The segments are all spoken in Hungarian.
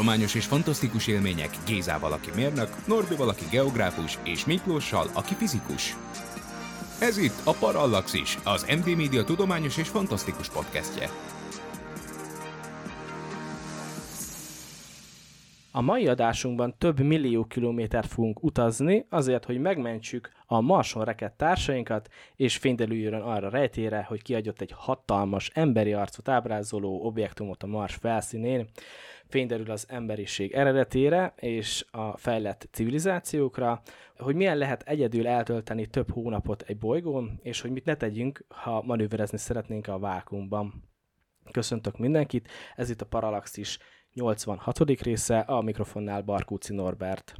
Tudományos és fantasztikus élmények Gézával, aki mérnök, Norbival, aki geográfus, és Miklóssal, aki fizikus. Ez itt a Parallaxis, az MD Media tudományos és fantasztikus podcastje. A mai adásunkban több millió kilométert fogunk utazni, azért, hogy megmentsük a Marson rekett társainkat, és fényderüljön arra rejtére, hogy kiadott egy hatalmas emberi arcot ábrázoló objektumot a Mars felszínén, fényderül az emberiség eredetére és a fejlett civilizációkra, hogy milyen lehet egyedül eltölteni több hónapot egy bolygón, és hogy mit ne tegyünk, ha manőverezni szeretnénk a vákumban. Köszöntök mindenkit, ez itt a Parallaxis 86. része, a mikrofonnál Barkóci Norbert.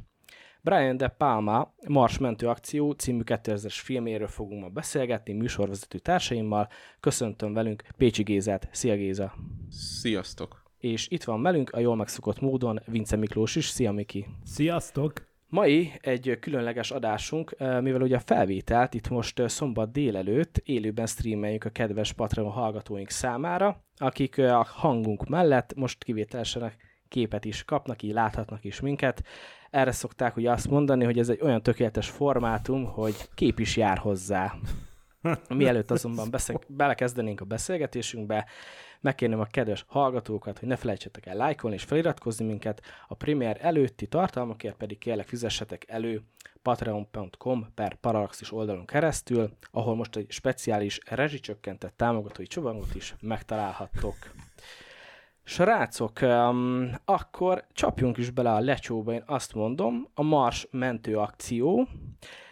Brian De Palma Mars Mentő Akció című 2000-es filméről fogunk ma beszélgetni műsorvezető társaimmal. Köszöntöm velünk Pécsi Gézát. Szia Géza! Sziasztok! és itt van velünk a jól megszokott módon Vince Miklós is. Szia Miki! Sziasztok! Mai egy különleges adásunk, mivel ugye a felvételt itt most szombat délelőtt élőben streameljük a kedves Patreon hallgatóink számára, akik a hangunk mellett most kivételesen képet is kapnak, így láthatnak is minket. Erre szokták ugye azt mondani, hogy ez egy olyan tökéletes formátum, hogy kép is jár hozzá. Mielőtt azonban beszél- belekezdenénk a beszélgetésünkbe, megkérném a kedves hallgatókat, hogy ne felejtsetek el lájkolni és feliratkozni minket, a premier előtti tartalmakért pedig kérlek fizessetek elő patreon.com per Parallaxis oldalon keresztül, ahol most egy speciális rezsicsökkentett támogatói csomagot is megtalálhattok. Srácok, um, akkor csapjunk is bele a lecsóba, én azt mondom, a Mars mentő akció,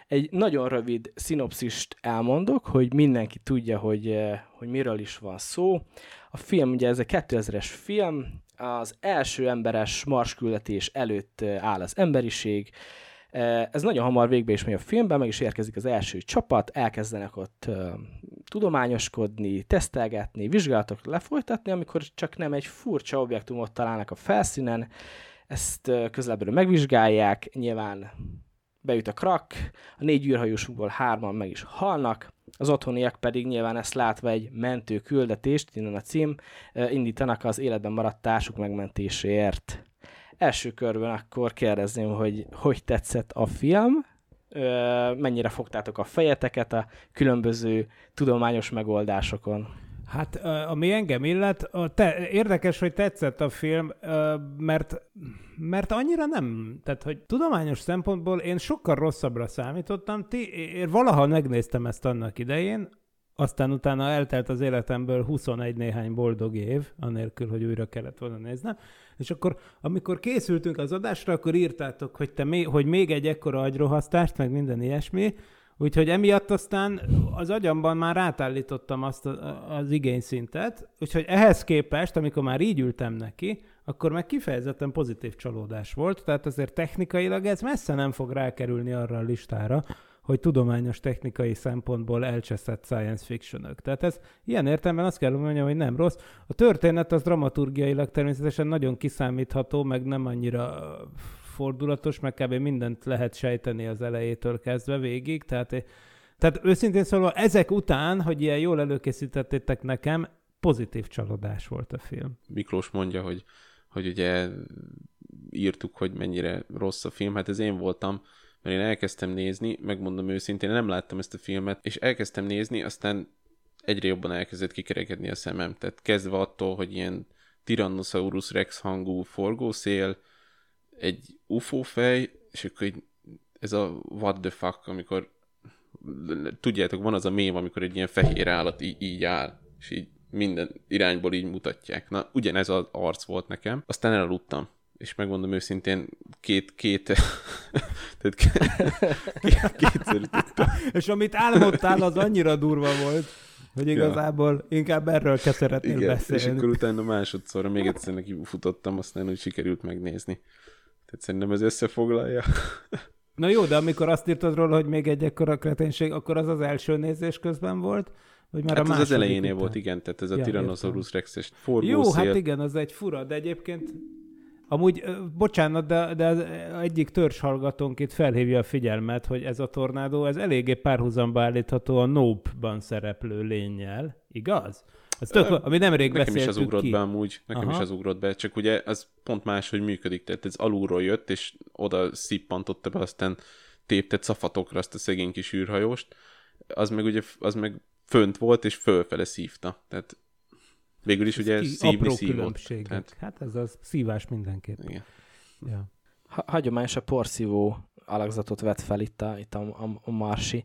egy nagyon rövid szinopszist elmondok, hogy mindenki tudja, hogy, eh, hogy miről is van szó. A film, ugye ez egy 2000-es film, az első emberes marsküldetés előtt eh, áll az emberiség, eh, ez nagyon hamar végbe is megy a filmben, meg is érkezik az első csapat, elkezdenek ott tudományoskodni, tesztelgetni, vizsgálatok lefolytatni, amikor csak nem egy furcsa objektumot találnak a felszínen, ezt uh, közelebbről megvizsgálják, nyilván beüt a krak, a négy űrhajósukból hárman meg is halnak, az otthoniak pedig nyilván ezt látva egy mentő küldetést, innen a cím, indítanak az életben maradt társuk megmentéséért. Első körben akkor kérdezném, hogy hogy tetszett a film, mennyire fogtátok a fejeteket a különböző tudományos megoldásokon. Hát, ami engem illet, te, érdekes, hogy tetszett a film, mert, mert annyira nem, tehát, hogy tudományos szempontból én sokkal rosszabbra számítottam. Ti, én valaha megnéztem ezt annak idején, aztán utána eltelt az életemből 21 néhány boldog év, anélkül, hogy újra kellett volna néznem. És akkor, amikor készültünk az adásra, akkor írtátok, hogy, te hogy még egy ekkora agyrohasztást, meg minden ilyesmi, Úgyhogy emiatt aztán az agyamban már átállítottam azt az igényszintet, úgyhogy ehhez képest, amikor már így ültem neki, akkor meg kifejezetten pozitív csalódás volt, tehát azért technikailag ez messze nem fog rákerülni arra a listára, hogy tudományos technikai szempontból elcseszett science fictionök. Tehát ez ilyen értelemben azt kell mondjam, hogy nem rossz. A történet az dramaturgiailag természetesen nagyon kiszámítható, meg nem annyira fordulatos, meg kb. mindent lehet sejteni az elejétől kezdve végig, tehát, tehát őszintén szólva ezek után, hogy ilyen jól előkészítettétek nekem, pozitív csalódás volt a film. Miklós mondja, hogy, hogy ugye írtuk, hogy mennyire rossz a film, hát ez én voltam, mert én elkezdtem nézni, megmondom őszintén, nem láttam ezt a filmet, és elkezdtem nézni, aztán egyre jobban elkezdett kikerekedni a szemem. Tehát kezdve attól, hogy ilyen Tyrannosaurus Rex hangú forgószél, egy UFO fej, és akkor így, ez a what the fuck, amikor tudjátok, van az a mém, amikor egy ilyen fehér állat így, így áll, és így minden irányból így mutatják. Na, ugyanez az arc volt nekem. Aztán elaludtam. És megmondom őszintén, két, két, tehát két, kétszer És amit álmodtál, az annyira durva volt. hogy igazából inkább erről kell szeretnél Igen, beszélni. és akkor utána másodszorra még egyszer neki futottam, aztán úgy sikerült megnézni. Tehát szerintem ez összefoglalja. Na jó, de amikor azt írtad róla, hogy még egy ekkora kreténség, akkor az az első nézés közben volt? Vagy már Hát a ez az elejénél után? volt, igen, tehát ez a Ja, Tyrannosaurus Rex-es Jó, forgószél. hát igen, az egy fura, de egyébként Amúgy, bocsánat, de, de egyik törzshallgatónk itt felhívja a figyelmet, hogy ez a tornádó, ez eléggé párhuzamba állítható a Nope-ban szereplő lényel, igaz? Ez tök, ami nemrég Nekem is az ugrott ki. be amúgy, nekem Aha. is az ugrott be, csak ugye az pont más, hogy működik, tehát ez alulról jött, és oda szippantotta be, aztán tépte cafatokra azt a szegény kis űrhajóst, az meg ugye, az meg fönt volt, és fölfele szívta, tehát végül is ugye Ki- szívni apró szívott. Tehát, Hát ez az szívás mindenképp. igen. Ja. Ha- hagyományos a porszívó alakzatot vett fel itt a, itt a, a, a Marsi.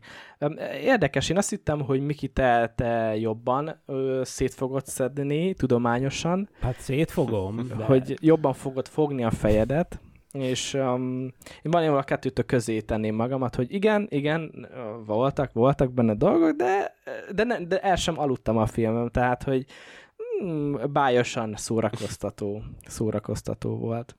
Érdekes, én azt hittem, hogy Miki, te, te jobban ö, szét fogod szedni tudományosan, Hát szétfogom. De... hogy jobban fogod fogni a fejedet, és um, én valójában a kettőtök közé tenném magamat, hogy igen, igen, voltak, voltak benne dolgok, de, de, ne, de el sem aludtam a filmem, tehát, hogy mm, bájosan szórakoztató, szórakoztató volt.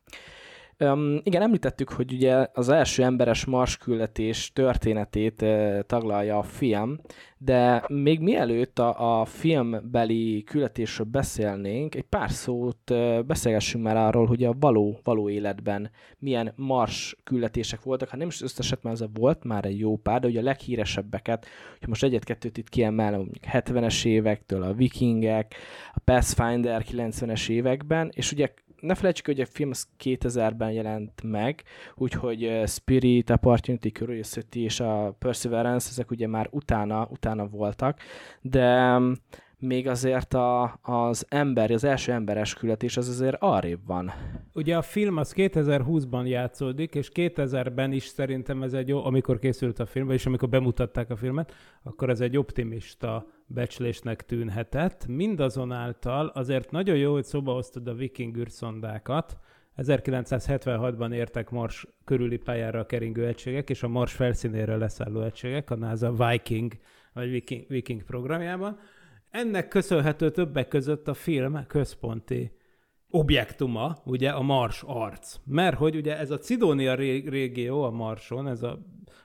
Um, igen, említettük, hogy ugye az első emberes Mars küldetés történetét uh, taglalja a film, de még mielőtt a, a filmbeli küldetésről beszélnénk, egy pár szót uh, beszélgessünk már arról, hogy a való, való életben milyen Mars küldetések voltak. Ha nem is összeset, mert ez volt már egy jó pár, de ugye a leghíresebbeket, hogy most egyet-kettőt itt kiemelem, mondjuk 70-es évektől a Vikingek, a Pathfinder 90-es években, és ugye ne felejtsük, hogy a film az 2000-ben jelent meg, úgyhogy uh, Spirit, Opportunity, Curiosity és a Perseverance, ezek ugye már utána, utána voltak, de um, még azért a, az ember, az első emberes küldetés az azért arrébb van. Ugye a film az 2020-ban játszódik, és 2000-ben is szerintem ez egy jó, amikor készült a film, és amikor bemutatták a filmet, akkor ez egy optimista becslésnek tűnhetett. Mindazonáltal azért nagyon jó, hogy szóba hoztad a viking űrszondákat. 1976-ban értek Mars körüli pályára a keringő egységek, és a Mars felszínére leszálló egységek, a NASA Viking, vagy Viking, Viking programjában. Ennek köszönhető többek között a film központi objektuma, ugye a Mars arc. Mert hogy ugye ez a Cidónia ré- régió a Marson, ez a,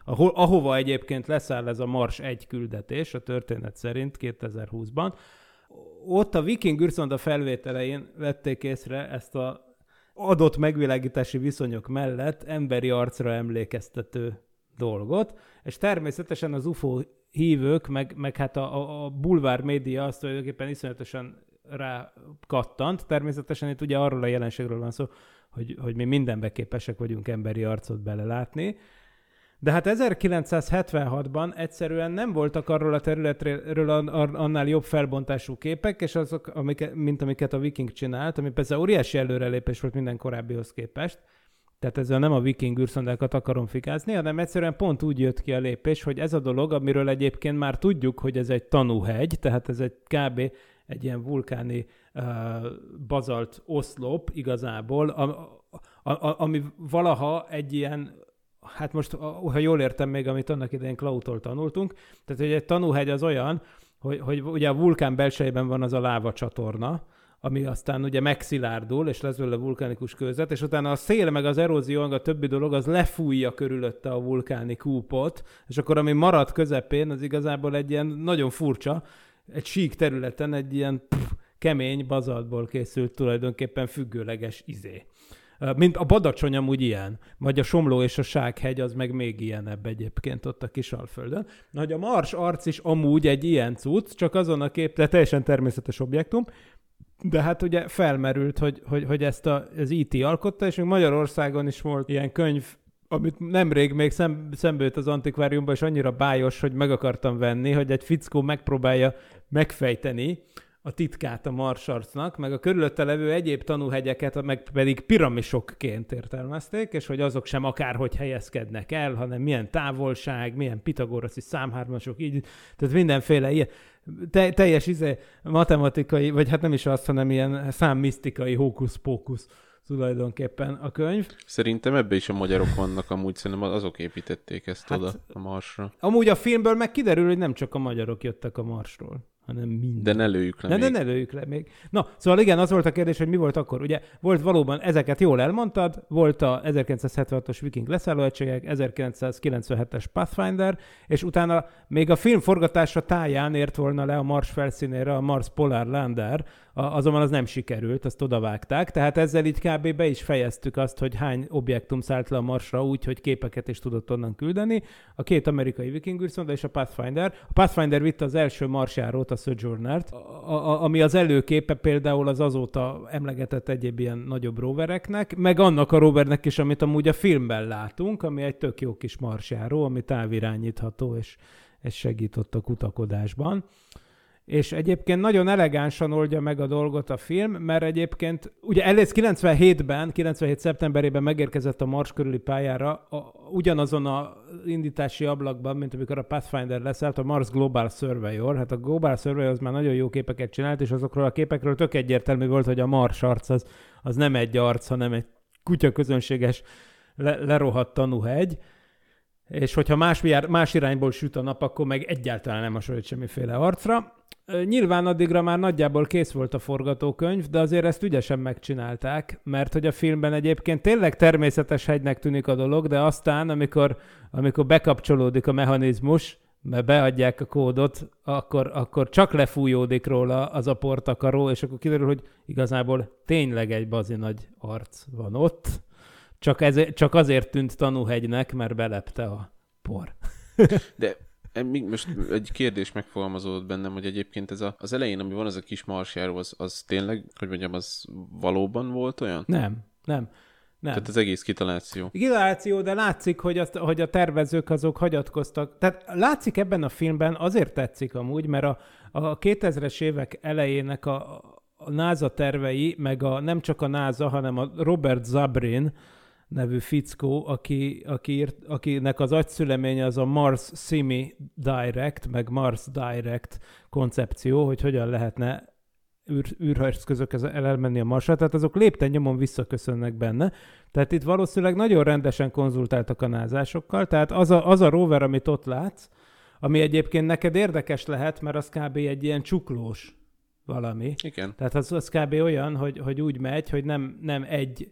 ahol, ahova egyébként leszáll ez a Mars egy küldetés, a történet szerint 2020-ban, ott a viking űrszonda felvételein vették észre ezt a adott megvilágítási viszonyok mellett emberi arcra emlékeztető dolgot, és természetesen az UFO hívők, meg, meg hát a, a, a bulvár média azt tulajdonképpen iszonyatosan rá kattant. Természetesen itt ugye arról a jelenségről van szó, hogy, hogy mi mindenbe képesek vagyunk emberi arcot belelátni. De hát 1976-ban egyszerűen nem voltak arról a területről annál jobb felbontású képek, és azok, amik, mint amiket a Viking csinált, ami persze óriási előrelépés volt minden korábbihoz képest, tehát ezzel nem a viking űrszondákat akarom fikázni, hanem egyszerűen pont úgy jött ki a lépés, hogy ez a dolog, amiről egyébként már tudjuk, hogy ez egy tanúhegy, tehát ez egy kb. Egy ilyen vulkáni uh, bazalt oszlop igazából, a, a, a, ami valaha egy ilyen hát most, ha jól értem még, amit annak idején Klautól tanultunk, tehát hogy egy tanúhegy az olyan, hogy, hogy ugye a vulkán belsejében van az a láva csatorna, ami aztán ugye megszilárdul, és lesz belőle vulkánikus kőzet, és utána a szél, meg az erózió, meg a többi dolog, az lefújja körülötte a vulkáni kúpot, és akkor ami marad közepén, az igazából egy ilyen nagyon furcsa, egy sík területen egy ilyen pff, kemény bazaltból készült tulajdonképpen függőleges izé. Mint a Badacsony amúgy ilyen, vagy a Somló és a Sághegy az meg még ilyenebb egyébként ott a Kisalföldön. Na, hogy a Mars arc is amúgy egy ilyen cucc, csak azon a kép, de teljesen természetes objektum, de hát ugye felmerült, hogy, hogy, hogy ezt a, az IT alkotta, és még Magyarországon is volt ilyen könyv, amit nemrég még szem, szembe jött az antikváriumban, és annyira bájos, hogy meg akartam venni, hogy egy fickó megpróbálja megfejteni a titkát a marsarcnak, meg a körülötte levő egyéb tanúhegyeket, meg pedig piramisokként értelmezték, és hogy azok sem akárhogy helyezkednek el, hanem milyen távolság, milyen pitagoraszi számhármasok, így, tehát mindenféle ilyen te, teljes izé, matematikai, vagy hát nem is azt, hanem ilyen számmisztikai hókusz-pókusz tulajdonképpen a könyv. Szerintem ebbe is a magyarok vannak, amúgy szerintem azok építették ezt Hát- oda a Marsra. Amúgy a filmből meg kiderül, hogy nem csak a magyarok jöttek a Marsról. hanem minden. De ne lőjük le Ne, még. ne, ne lőjük le még. Na, szóval igen, az volt a kérdés, hogy mi volt akkor. Ugye volt valóban, ezeket jól elmondtad, volt a 1976-os Viking leszállóegységek, 1997-es Pathfinder, és utána még a film forgatása táján ért volna le a Mars felszínére a Mars Polar Lander, azonban az nem sikerült, azt odavágták, tehát ezzel így kb. be is fejeztük azt, hogy hány objektum szállt le a Marsra úgy, hogy képeket is tudott onnan küldeni. A két amerikai Viking űrszonda és a Pathfinder. A Pathfinder vitte az első marsjárót, a Sojourner-t, a, a, ami az előképe például az azóta emlegetett egyéb ilyen nagyobb rovereknek, meg annak a rovernek is, amit amúgy a filmben látunk, ami egy tök jó kis marsjáró, ami távirányítható, és, és segít ott a kutakodásban. És egyébként nagyon elegánsan oldja meg a dolgot a film, mert egyébként ugye elősz 97-ben, 97 szeptemberében megérkezett a Mars körüli pályára, a, ugyanazon a indítási ablakban, mint amikor a Pathfinder leszállt, a Mars Global Surveyor. Hát a Global Surveyor az már nagyon jó képeket csinált, és azokról a képekről tök egyértelmű volt, hogy a Mars arc az, az nem egy arc, hanem egy kutya közönséges le, lerohadt tanúhegy és hogyha más, más irányból süt a nap, akkor meg egyáltalán nem hasonlít semmiféle arcra. Nyilván addigra már nagyjából kész volt a forgatókönyv, de azért ezt ügyesen megcsinálták, mert hogy a filmben egyébként tényleg természetes hegynek tűnik a dolog, de aztán, amikor, amikor bekapcsolódik a mechanizmus, mert beadják a kódot, akkor, akkor csak lefújódik róla az a portakaró, és akkor kiderül, hogy igazából tényleg egy bazi nagy arc van ott, csak, ez, csak azért tűnt tanúhegynek, mert belepte a por. De e, még most egy kérdés megfogalmazódott bennem, hogy egyébként ez a, az elején, ami van az a kis marsjáró, az, az tényleg, hogy mondjam, az valóban volt olyan? Nem, nem. Nem. Tehát az egész kitaláció. Kitaláció, de látszik, hogy, azt, hogy a tervezők azok hagyatkoztak. Tehát látszik ebben a filmben, azért tetszik amúgy, mert a, a 2000-es évek elejének a, a NASA tervei, meg a, nem csak a NASA, hanem a Robert Zabrin, nevű fickó, aki, aki írt, akinek az agyszüleménye az a Mars Simi Direct, meg Mars Direct koncepció, hogy hogyan lehetne űr, űreszközök elmenni a Marsra, tehát azok lépten nyomon visszaköszönnek benne. Tehát itt valószínűleg nagyon rendesen konzultáltak a názásokkal, tehát az a, az a rover, amit ott látsz, ami egyébként neked érdekes lehet, mert az kb. egy ilyen csuklós valami. Igen. Tehát az, az kb. olyan, hogy, hogy úgy megy, hogy nem, nem egy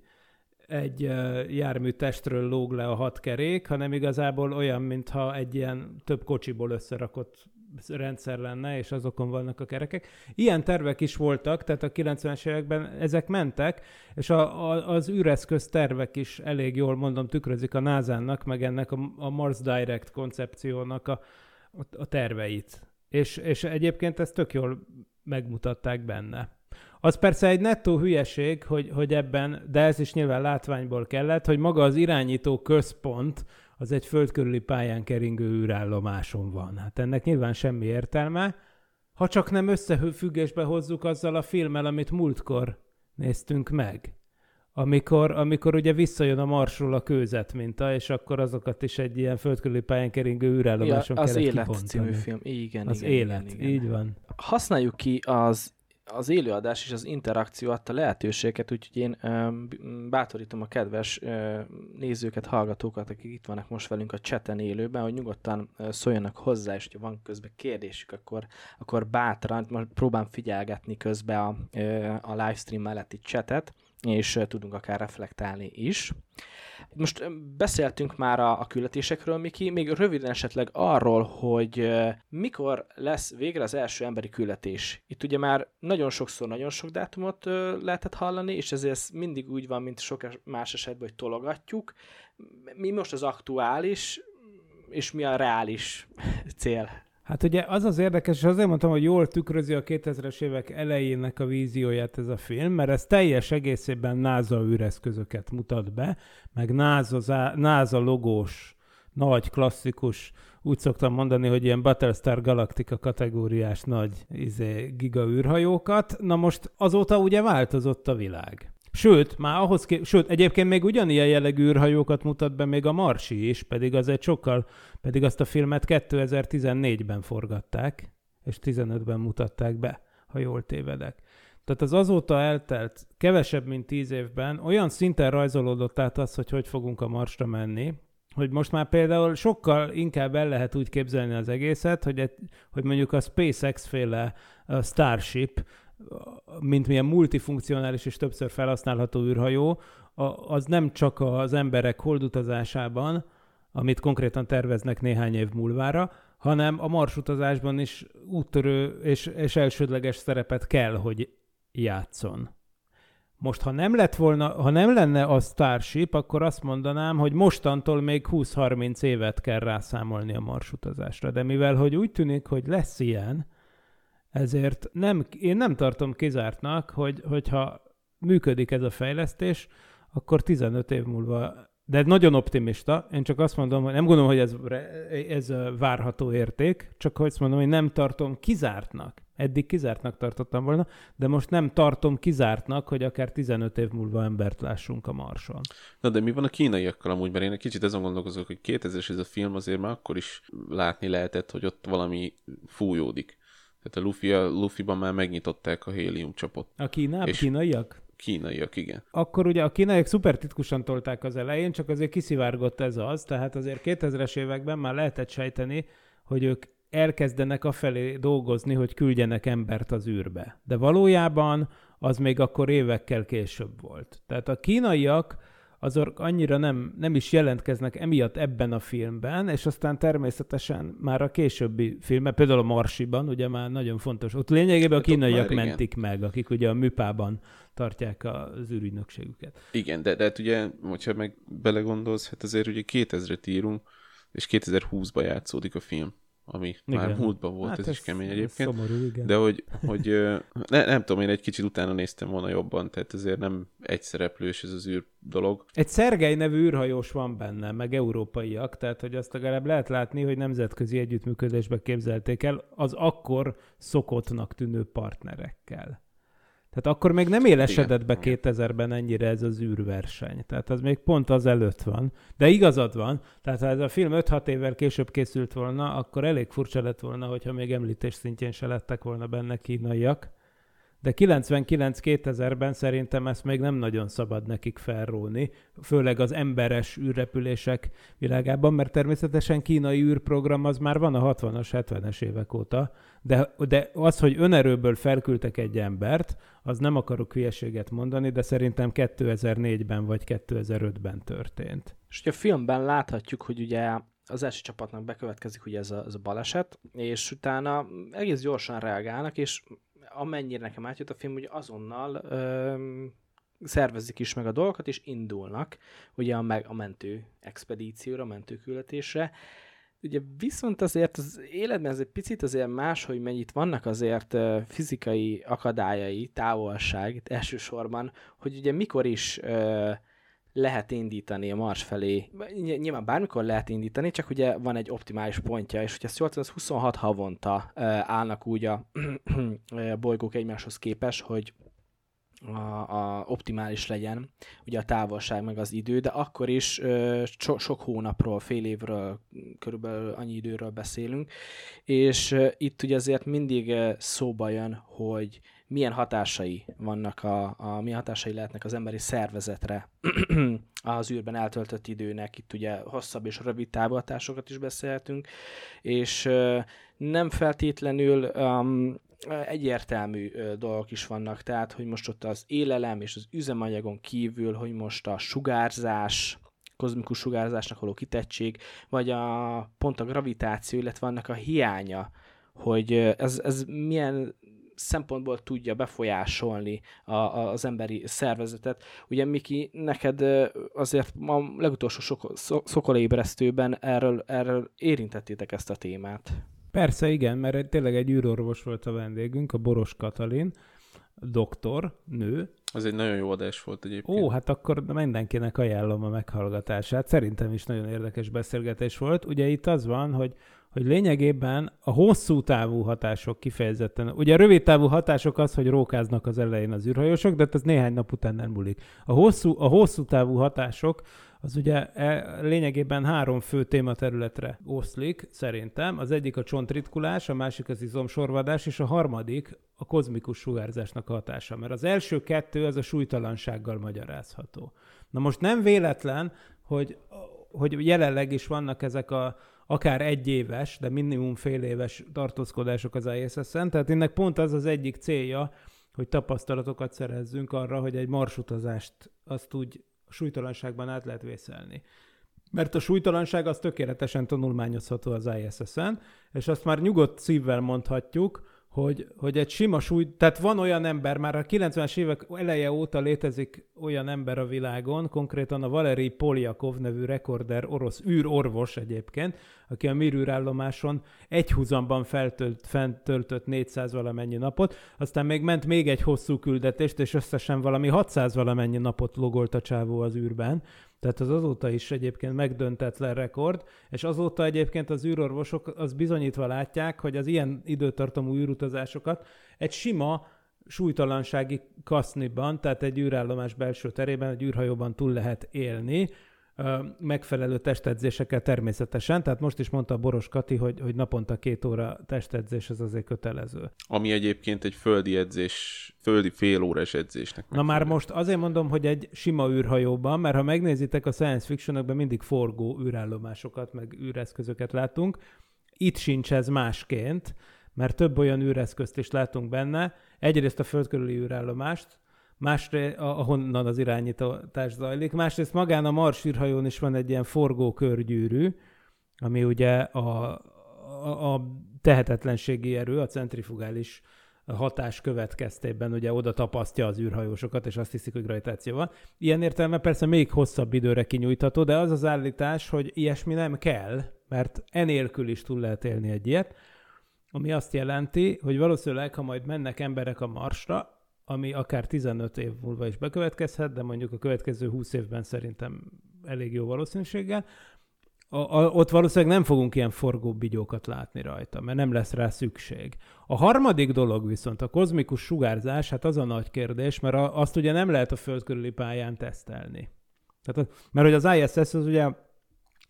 egy járműtestről lóg le a hat kerék, hanem igazából olyan, mintha egy ilyen több kocsiból összerakott rendszer lenne, és azokon vannak a kerekek. Ilyen tervek is voltak, tehát a 90-es években ezek mentek, és a, a, az űreszköz tervek is elég jól, mondom, tükrözik a NASA-nak, meg ennek a, a Mars Direct koncepciónak a, a, a terveit. És, és egyébként ezt tök jól megmutatták benne. Az persze egy nettó hülyeség, hogy, hogy ebben, de ez is nyilván látványból kellett, hogy maga az irányító központ az egy földkörüli pályán keringő űrállomáson van. Hát ennek nyilván semmi értelme, ha csak nem összefüggésbe hozzuk azzal a filmmel, amit múltkor néztünk meg. Amikor, amikor ugye visszajön a Marsról a kőzet minta, és akkor azokat is egy ilyen földkörüli pályán keringő űrállomáson ja, az kellett Élet kibontani. című film. Igen, Az igen, Élet, igen, igen. így van. Használjuk ki az az élőadás és az interakció adta lehetőséget, úgyhogy én bátorítom a kedves nézőket, hallgatókat, akik itt vannak most velünk a chaten élőben, hogy nyugodtan szóljanak hozzá, és hogyha van közben kérdésük, akkor, akkor bátran, most próbálom figyelgetni közben a, a livestream melletti chatet, és tudunk akár reflektálni is. Most beszéltünk már a, a küldetésekről, Miki, még röviden esetleg arról, hogy mikor lesz végre az első emberi küldetés. Itt ugye már nagyon sokszor nagyon sok dátumot lehetett hallani, és ezért ez mindig úgy van, mint sok más esetben, hogy tologatjuk. Mi most az aktuális, és mi a reális cél? Hát ugye az az érdekes, és azért mondtam, hogy jól tükrözi a 2000-es évek elejének a vízióját ez a film, mert ez teljes egészében NASA űreszközöket mutat be, meg NASA, NASA logós, nagy, klasszikus, úgy szoktam mondani, hogy ilyen Battlestar Galactica kategóriás nagy izé, giga űrhajókat. Na most azóta ugye változott a világ. Sőt, már ahhoz ké... Sőt, egyébként még ugyanilyen jellegű űrhajókat mutat be még a Marsi is, pedig az egy sokkal, pedig azt a filmet 2014-ben forgatták, és 15-ben mutatták be, ha jól tévedek. Tehát az azóta eltelt kevesebb, mint tíz évben olyan szinten rajzolódott át az, hogy hogy fogunk a Marsra menni, hogy most már például sokkal inkább el lehet úgy képzelni az egészet, hogy, egy, hogy mondjuk a SpaceX féle Starship, mint milyen multifunkcionális és többször felhasználható űrhajó, az nem csak az emberek holdutazásában, amit konkrétan terveznek néhány év múlvára, hanem a marsutazásban is úttörő és, és elsődleges szerepet kell, hogy játszon. Most, ha nem lett volna, ha nem lenne a Starship, akkor azt mondanám, hogy mostantól még 20-30 évet kell rászámolni a marsutazásra. De mivel, hogy úgy tűnik, hogy lesz ilyen, ezért nem, én nem tartom kizártnak, hogy, hogyha működik ez a fejlesztés, akkor 15 év múlva de nagyon optimista. Én csak azt mondom, hogy nem gondolom, hogy ez, ez várható érték, csak azt mondom, hogy nem tartom kizártnak. Eddig kizártnak tartottam volna, de most nem tartom kizártnak, hogy akár 15 év múlva embert lássunk a Marson. Na de mi van a kínaiakkal amúgy, mert én egy kicsit azon gondolkozok, hogy 2000-es ez a film azért már akkor is látni lehetett, hogy ott valami fújódik. Tehát a Luffy, a Luffy-ban már megnyitották a hélium csapot. A Kínában? És... Kínaiak? Kínaiak, igen. Akkor ugye a kínaiak szuper titkusan tolták az elején, csak azért kiszivárgott ez az, tehát azért 2000-es években már lehetett sejteni, hogy ők elkezdenek afelé dolgozni, hogy küldjenek embert az űrbe. De valójában az még akkor évekkel később volt. Tehát a kínaiak azok annyira nem, nem is jelentkeznek emiatt ebben a filmben, és aztán természetesen már a későbbi filmben, például a Marsiban, ugye már nagyon fontos, ott lényegében a hát kínaiak mentik igen. meg, akik ugye a műpában tartják az űrügynökségüket. Igen, de, de hát ugye, hogyha meg belegondolsz, hát azért ugye 2000-et írunk, és 2020-ban játszódik a film ami igen. már múltban volt, hát ez, ez is kemény egyébként. Szomorú, igen. De hogy, hogy ne, nem tudom, én egy kicsit utána néztem volna jobban, tehát azért nem egy szereplős ez az űr dolog. Egy Szergej nevű űrhajós van benne, meg európaiak, tehát hogy azt legalább lehet látni, hogy nemzetközi együttműködésbe képzelték el az akkor szokottnak tűnő partnerekkel. Tehát akkor még nem élesedett be 2000-ben ennyire ez az űrverseny. Tehát az még pont az előtt van. De igazad van, tehát ha ez a film 5-6 évvel később készült volna, akkor elég furcsa lett volna, hogyha még említés szintjén se lettek volna benne kínaiak de 99-2000-ben szerintem ezt még nem nagyon szabad nekik felróni, főleg az emberes űrrepülések világában, mert természetesen kínai űrprogram az már van a 60-as, 70-es évek óta, de, de az, hogy önerőből felküldtek egy embert, az nem akarok hülyeséget mondani, de szerintem 2004-ben vagy 2005-ben történt. És a filmben láthatjuk, hogy ugye az első csapatnak bekövetkezik ugye ez a, ez a baleset, és utána egész gyorsan reagálnak, és amennyire nekem átjött a film, hogy azonnal öm, szervezik is meg a dolgokat, és indulnak ugye a, meg, a mentő expedícióra, a mentőküldetésre. Ugye viszont azért az életben ez egy picit azért más, hogy mennyit vannak azért fizikai akadályai, távolság elsősorban, hogy ugye mikor is uh, lehet indítani a Mars felé. Nyilván bármikor lehet indítani, csak ugye van egy optimális pontja, és hogyha ezt jól az 26 havonta állnak úgy a bolygók egymáshoz képes, hogy a, a optimális legyen, ugye a távolság meg az idő, de akkor is ö, so, sok hónapról, fél évről, körülbelül annyi időről beszélünk, és ö, itt ugye azért mindig ö, szóba jön, hogy milyen hatásai vannak, a, a, milyen hatásai lehetnek az emberi szervezetre az űrben eltöltött időnek. Itt ugye hosszabb és rövid távoltásokat is beszélhetünk, és nem feltétlenül um, egyértelmű dolgok is vannak, tehát, hogy most ott az élelem és az üzemanyagon kívül, hogy most a sugárzás, kozmikus sugárzásnak való kitettség, vagy a pont a gravitáció, illetve annak a hiánya, hogy ez, ez milyen szempontból tudja befolyásolni a, a, az emberi szervezetet. Ugye Miki, neked azért a legutolsó sok, szokolébresztőben erről, erről érintettétek ezt a témát. Persze, igen, mert tényleg egy űrorvos volt a vendégünk, a Boros Katalin, doktor, nő. Az egy nagyon jó adás volt egyébként. Ó, hát akkor mindenkinek ajánlom a meghallgatását. Szerintem is nagyon érdekes beszélgetés volt. Ugye itt az van, hogy hogy lényegében a hosszú távú hatások kifejezetten, ugye a rövid távú hatások az, hogy rókáznak az elején az űrhajósok, de ez néhány nap után nem múlik. A hosszú, a hosszú távú hatások az ugye e, lényegében három fő tématerületre oszlik, szerintem. Az egyik a csontritkulás, a másik az izomsorvadás, és a harmadik a kozmikus sugárzásnak a hatása. Mert az első kettő az a súlytalansággal magyarázható. Na most nem véletlen, hogy hogy jelenleg is vannak ezek a akár egy éves, de minimum fél éves tartózkodások az ISS-en, tehát ennek pont az az egyik célja, hogy tapasztalatokat szerezzünk arra, hogy egy marsutazást azt úgy súlytalanságban át lehet vészelni. Mert a súlytalanság az tökéletesen tanulmányozható az ISS-en, és azt már nyugodt szívvel mondhatjuk, hogy, hogy egy sima súly, tehát van olyan ember, már a 90-es évek eleje óta létezik olyan ember a világon, konkrétan a Valeri Polyakov nevű rekorder orosz űrorvos egyébként, aki a Mir űrállomáson egy húzamban feltölt, fentöltött 400 valamennyi napot, aztán még ment még egy hosszú küldetést, és összesen valami 600 valamennyi napot logolt a csávó az űrben. Tehát az azóta is egyébként megdöntetlen rekord, és azóta egyébként az űrorvosok az bizonyítva látják, hogy az ilyen időtartamú űrutazásokat egy sima súlytalansági kaszniban, tehát egy űrállomás belső terében, egy űrhajóban túl lehet élni, megfelelő testedzésekkel természetesen, tehát most is mondta Boros Kati, hogy, hogy naponta két óra testedzés az azért kötelező. Ami egyébként egy földi edzés, földi fél órás edzésnek. Na már most azért mondom, hogy egy sima űrhajóban, mert ha megnézitek a science fictionokban mindig forgó űrállomásokat, meg űreszközöket látunk, itt sincs ez másként, mert több olyan űreszközt is látunk benne, egyrészt a föld körüli űrállomást, másrészt, ahonnan az irányítás zajlik, másrészt magán a Mars űrhajón is van egy ilyen forgó körgyűrű, ami ugye a, a, a tehetetlenségi erő, a centrifugális hatás következtében ugye oda tapasztja az űrhajósokat, és azt hiszik, hogy gravitáció van. Ilyen értelme persze még hosszabb időre kinyújtható, de az az állítás, hogy ilyesmi nem kell, mert enélkül is túl lehet élni egy ilyet, ami azt jelenti, hogy valószínűleg, ha majd mennek emberek a Marsra, ami akár 15 év múlva is bekövetkezhet, de mondjuk a következő 20 évben szerintem elég jó valószínűséggel, a, a, ott valószínűleg nem fogunk ilyen forgó bigyókat látni rajta, mert nem lesz rá szükség. A harmadik dolog viszont a kozmikus sugárzás, hát az a nagy kérdés, mert a, azt ugye nem lehet a föld körüli pályán tesztelni. Tehát, mert hogy az ISS az ugye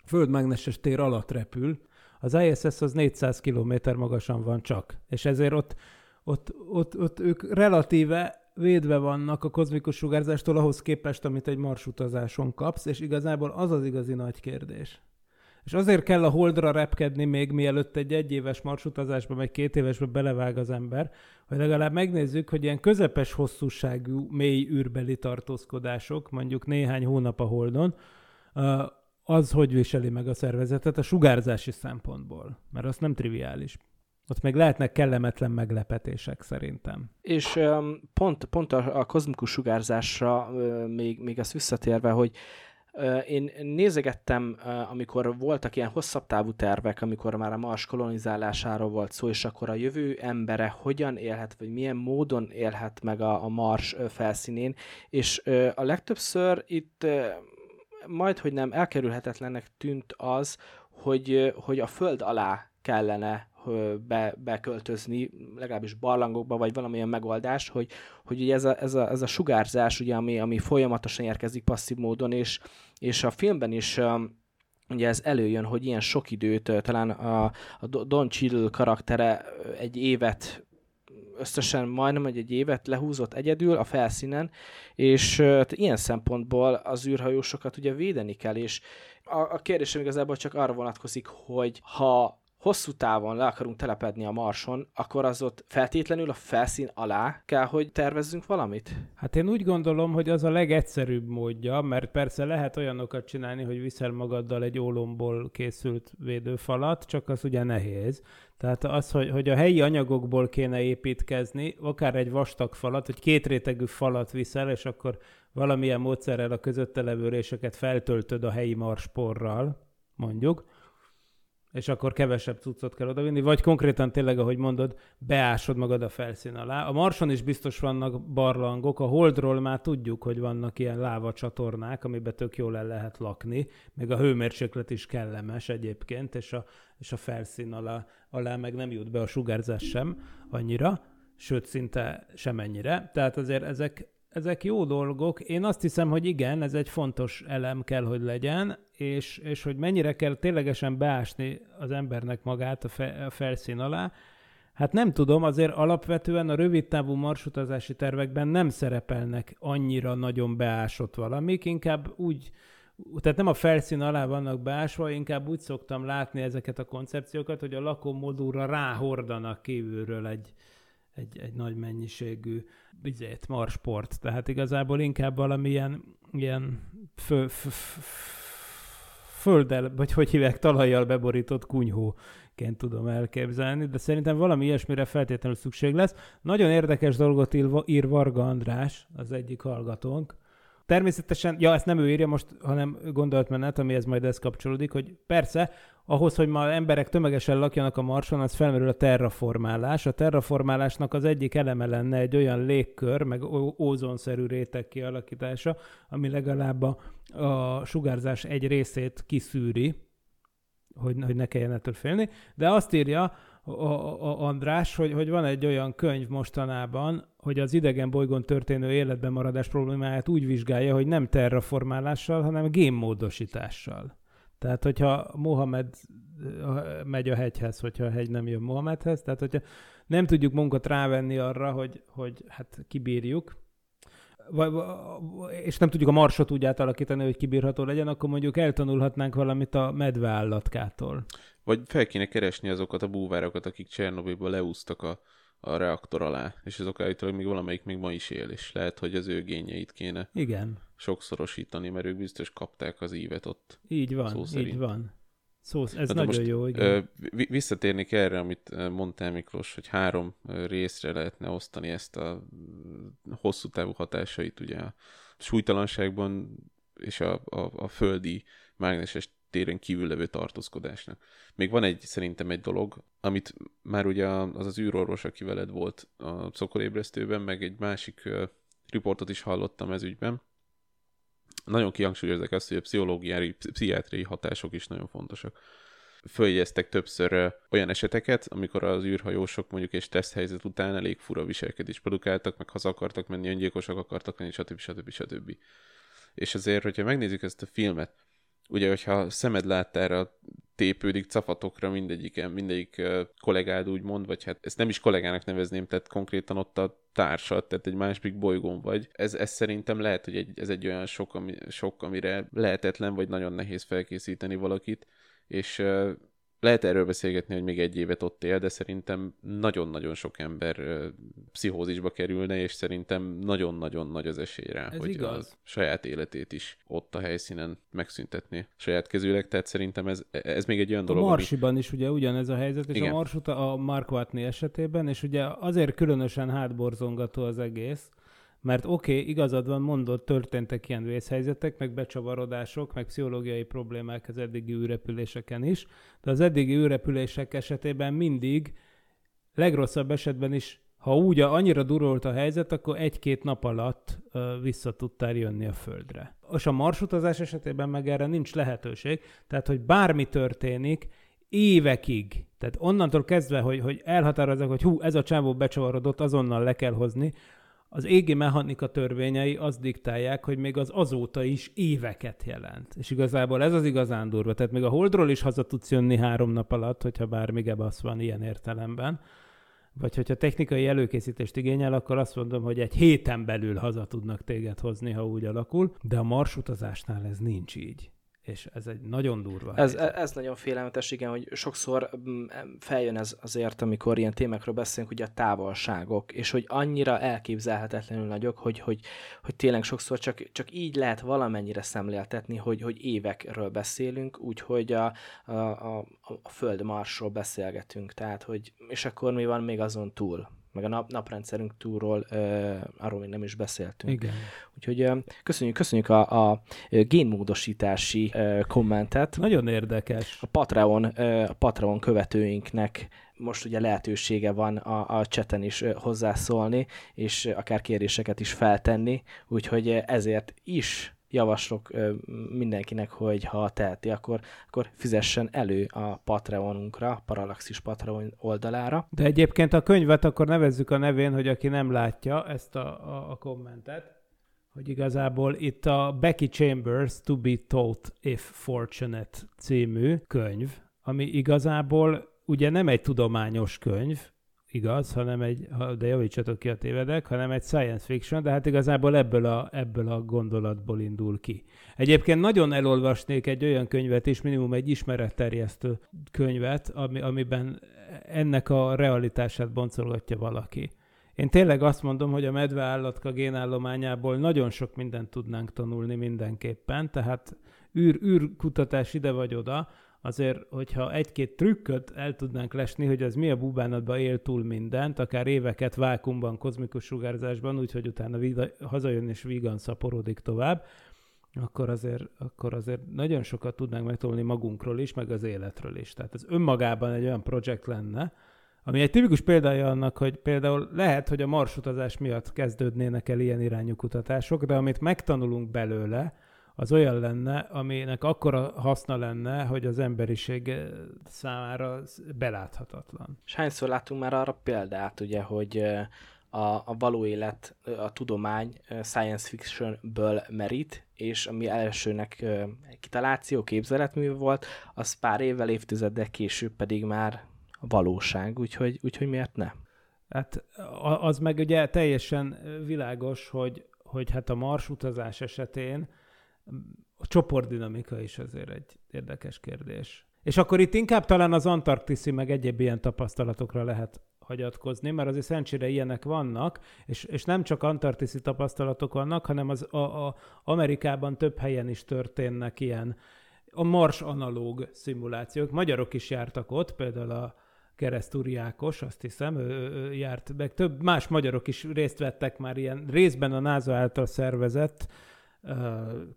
földmágneses tér alatt repül, az ISS az 400 km magasan van csak, és ezért ott ott, ott, ott ők relatíve védve vannak a kozmikus sugárzástól ahhoz képest, amit egy marsutazáson kapsz, és igazából az az igazi nagy kérdés. És azért kell a holdra repkedni még mielőtt egy egyéves marsutazásba, vagy két évesbe belevág az ember, hogy legalább megnézzük, hogy ilyen közepes hosszúságú mély űrbeli tartózkodások, mondjuk néhány hónap a holdon, az hogy viseli meg a szervezetet a sugárzási szempontból, mert az nem triviális. Ott még lehetnek kellemetlen meglepetések szerintem. És pont, pont a, a kozmikus sugárzásra még, még azt visszatérve, hogy én nézegettem, amikor voltak ilyen hosszabb távú tervek, amikor már a Mars kolonizálásáról volt szó, és akkor a jövő embere hogyan élhet, vagy milyen módon élhet meg a, a Mars felszínén, és a legtöbbször itt majd, hogy nem elkerülhetetlennek tűnt az, hogy, hogy a föld alá kellene be, beköltözni, legalábbis barlangokba, vagy valamilyen megoldás, hogy, hogy ugye ez, a, ez, a, ez a sugárzás, ugye, ami, ami folyamatosan érkezik passzív módon, és, és a filmben is ugye ez előjön, hogy ilyen sok időt, talán a, a Don Chill karaktere egy évet összesen majdnem egy, egy évet lehúzott egyedül a felszínen, és ilyen szempontból az űrhajósokat ugye védeni kell, és a, a kérdésem igazából csak arra vonatkozik, hogy ha hosszú távon le akarunk telepedni a Marson, akkor az ott feltétlenül a felszín alá kell, hogy tervezzünk valamit? Hát én úgy gondolom, hogy az a legegyszerűbb módja, mert persze lehet olyanokat csinálni, hogy viszel magaddal egy ólomból készült védőfalat, csak az ugye nehéz. Tehát az, hogy, hogy a helyi anyagokból kéne építkezni, akár egy vastag falat, vagy két rétegű falat viszel, és akkor valamilyen módszerrel a közötte levő réseket feltöltöd a helyi marsporral, mondjuk, és akkor kevesebb cuccot kell odavinni, vagy konkrétan tényleg, ahogy mondod, beásod magad a felszín alá. A Marson is biztos vannak barlangok, a Holdról már tudjuk, hogy vannak ilyen láva csatornák, amiben tök jól el lehet lakni, meg a hőmérséklet is kellemes egyébként, és a, és a felszín alá, alá meg nem jut be a sugárzás sem annyira, sőt, szinte semennyire. Tehát azért ezek, ezek jó dolgok. Én azt hiszem, hogy igen, ez egy fontos elem kell, hogy legyen, és, és hogy mennyire kell ténylegesen beásni az embernek magát a, fe, a felszín alá. Hát nem tudom, azért alapvetően a rövid távú marsutazási tervekben nem szerepelnek annyira nagyon beásott valamik, inkább úgy, tehát nem a felszín alá vannak beásva, inkább úgy szoktam látni ezeket a koncepciókat, hogy a lakómodulra ráhordanak kívülről egy, egy, egy nagy mennyiségű bizét, marsport. Tehát igazából inkább valamilyen ilyen fö, földdel, vagy hogy hívják, talajjal beborított kunyhóként tudom elképzelni, de szerintem valami ilyesmire feltétlenül szükség lesz. Nagyon érdekes dolgot ír Varga András, az egyik hallgatónk, Természetesen, ja, ezt nem ő írja most, hanem gondolatmenet, ez majd ez kapcsolódik, hogy persze, ahhoz, hogy ma emberek tömegesen lakjanak a Marson, az felmerül a terraformálás. A terraformálásnak az egyik eleme lenne egy olyan légkör, meg ózonszerű réteg kialakítása, ami legalább a, a sugárzás egy részét kiszűri, hogy, hogy ne kelljen ettől félni. De azt írja, a, András, hogy, hogy van egy olyan könyv mostanában, hogy az idegen bolygón történő életben maradás problémáját úgy vizsgálja, hogy nem terraformálással, hanem génmódosítással. Tehát, hogyha Mohamed megy a hegyhez, hogyha a hegy nem jön Mohamedhez, tehát hogyha nem tudjuk munkat rávenni arra, hogy, hogy hát kibírjuk, és nem tudjuk a marsot úgy átalakítani, hogy kibírható legyen, akkor mondjuk eltanulhatnánk valamit a medveállatkától. Vagy fel kéne keresni azokat a búvárokat, akik Csernobilból leúztak a, a reaktor alá, és azok állítólag még valamelyik még ma is él, és lehet, hogy az ő gényeit kéne Igen. sokszorosítani, mert ők biztos kapták az ívet ott. Így van, szó szerint. így van. Szó, ez hát nagyon most, jó, igen. Visszatérnék erre, amit mondtál Miklós, hogy három részre lehetne osztani ezt a hosszú távú hatásait, ugye a súlytalanságban és a, a, a földi mágneses téren kívül levő tartózkodásnak. Még van egy, szerintem egy dolog, amit már ugye az az űrorvos, aki veled volt a szokolébresztőben, meg egy másik riportot is hallottam ez ügyben. Nagyon kihangsúlyozzák azt, hogy a pszichológiai, pszichiátriai hatások is nagyon fontosak. Följegyeztek többször olyan eseteket, amikor az űrhajósok mondjuk egy helyzet után elég fura viselkedést produkáltak, meg haza akartak menni, öngyilkosak akartak lenni, stb. stb. stb. stb. És azért, hogyha megnézzük ezt a filmet, ugye, hogyha szemed láttára tépődik cafatokra mindegyiken, mindegyik kollégád úgy mond, vagy hát ezt nem is kollégának nevezném, tehát konkrétan ott a társad, tehát egy másik bolygón vagy. Ez, ez szerintem lehet, hogy egy, ez egy olyan sok, ami, sok, amire lehetetlen, vagy nagyon nehéz felkészíteni valakit, és lehet erről beszélgetni, hogy még egy évet ott él, de szerintem nagyon-nagyon sok ember pszichózisba kerülne, és szerintem nagyon-nagyon nagy az esély rá, Ez hogy igaz. a saját életét is ott a helyszínen megszüntetni saját kezűleg, tehát szerintem ez, ez még egy olyan dolog, A Marsiban ami... is ugye ugyanez a helyzet, és Igen. a Marsut a Mark Watney esetében, és ugye azért különösen hátborzongató az egész, mert oké, okay, igazad van, mondott, történtek ilyen vészhelyzetek, meg becsavarodások, meg pszichológiai problémák az eddigi űrrepüléseken is, de az eddigi űrrepülések esetében mindig, legrosszabb esetben is, ha úgy annyira durult a helyzet, akkor egy-két nap alatt uh, vissza tudtál jönni a Földre. És a marsutazás esetében meg erre nincs lehetőség, tehát hogy bármi történik, évekig, tehát onnantól kezdve, hogy, hogy elhatározzák, hogy hú, ez a csávó becsavarodott, azonnal le kell hozni, az égi mechanika törvényei azt diktálják, hogy még az azóta is éveket jelent. És igazából ez az igazán durva. Tehát még a Holdról is haza tudsz jönni három nap alatt, hogyha bármi gebasz van ilyen értelemben. Vagy hogyha technikai előkészítést igényel, akkor azt mondom, hogy egy héten belül haza tudnak téged hozni, ha úgy alakul, de a marsutazásnál ez nincs így és ez egy nagyon durva ez, ez nagyon félelmetes, igen, hogy sokszor mm, feljön ez azért, amikor ilyen témákról beszélünk, hogy a távolságok, és hogy annyira elképzelhetetlenül nagyok, hogy, hogy, hogy tényleg sokszor csak, csak így lehet valamennyire szemléltetni, hogy, hogy évekről beszélünk, úgyhogy a, a, a, a Föld Marsról beszélgetünk, tehát, hogy és akkor mi van még azon túl? Meg a nap, naprendszerünk túlról, uh, arról még nem is beszéltünk. Igen. Úgyhogy uh, köszönjük, köszönjük a, a génmódosítási uh, kommentet. Nagyon érdekes. A Patreon, uh, a Patreon követőinknek most ugye lehetősége van a, a cseten is hozzászólni, és akár kérdéseket is feltenni, úgyhogy ezért is javaslok mindenkinek, hogy ha teheti, akkor, akkor fizessen elő a Patreonunkra, Parallaxis Patreon oldalára. De egyébként a könyvet akkor nevezzük a nevén, hogy aki nem látja ezt a, a, a kommentet, hogy igazából itt a Becky Chambers To Be Taught If Fortunate című könyv, ami igazából ugye nem egy tudományos könyv, igaz, hanem egy, de javítsatok ki a tévedek, hanem egy science fiction, de hát igazából ebből a, ebből a gondolatból indul ki. Egyébként nagyon elolvasnék egy olyan könyvet is, minimum egy ismeretterjesztő könyvet, ami, amiben ennek a realitását boncolgatja valaki. Én tényleg azt mondom, hogy a medve állatka génállományából nagyon sok mindent tudnánk tanulni mindenképpen, tehát űr, űrkutatás ide vagy oda, azért, hogyha egy-két trükköt el tudnánk lesni, hogy az mi a bubánatban él túl mindent, akár éveket vákumban, kozmikus sugárzásban, úgyhogy utána vida, hazajön és vígan szaporodik tovább, akkor azért, akkor azért nagyon sokat tudnánk megtolni magunkról is, meg az életről is. Tehát ez önmagában egy olyan projekt lenne, ami egy tipikus példája annak, hogy például lehet, hogy a marsutazás miatt kezdődnének el ilyen irányú kutatások, de amit megtanulunk belőle, az olyan lenne, aminek akkora haszna lenne, hogy az emberiség számára beláthatatlan. És hányszor látunk már arra példát, ugye, hogy a, a való élet, a tudomány science fictionből merít, és ami elsőnek kitaláció, képzeletmű volt, az pár évvel, évtizedek később pedig már valóság, úgyhogy, úgyhogy miért ne? Hát az meg ugye teljesen világos, hogy, hogy hát a Mars utazás esetén a csoportdinamika is azért egy érdekes kérdés. És akkor itt inkább talán az antarktiszi meg egyéb ilyen tapasztalatokra lehet hagyatkozni, mert azért szerencsére ilyenek vannak, és, és nem csak antarktiszi tapasztalatok vannak, hanem az a, a Amerikában több helyen is történnek ilyen a Mars analóg szimulációk. Magyarok is jártak ott, például a Keresztúri Ákos, azt hiszem, ő, ő járt, meg több más magyarok is részt vettek már ilyen részben a NASA által szervezett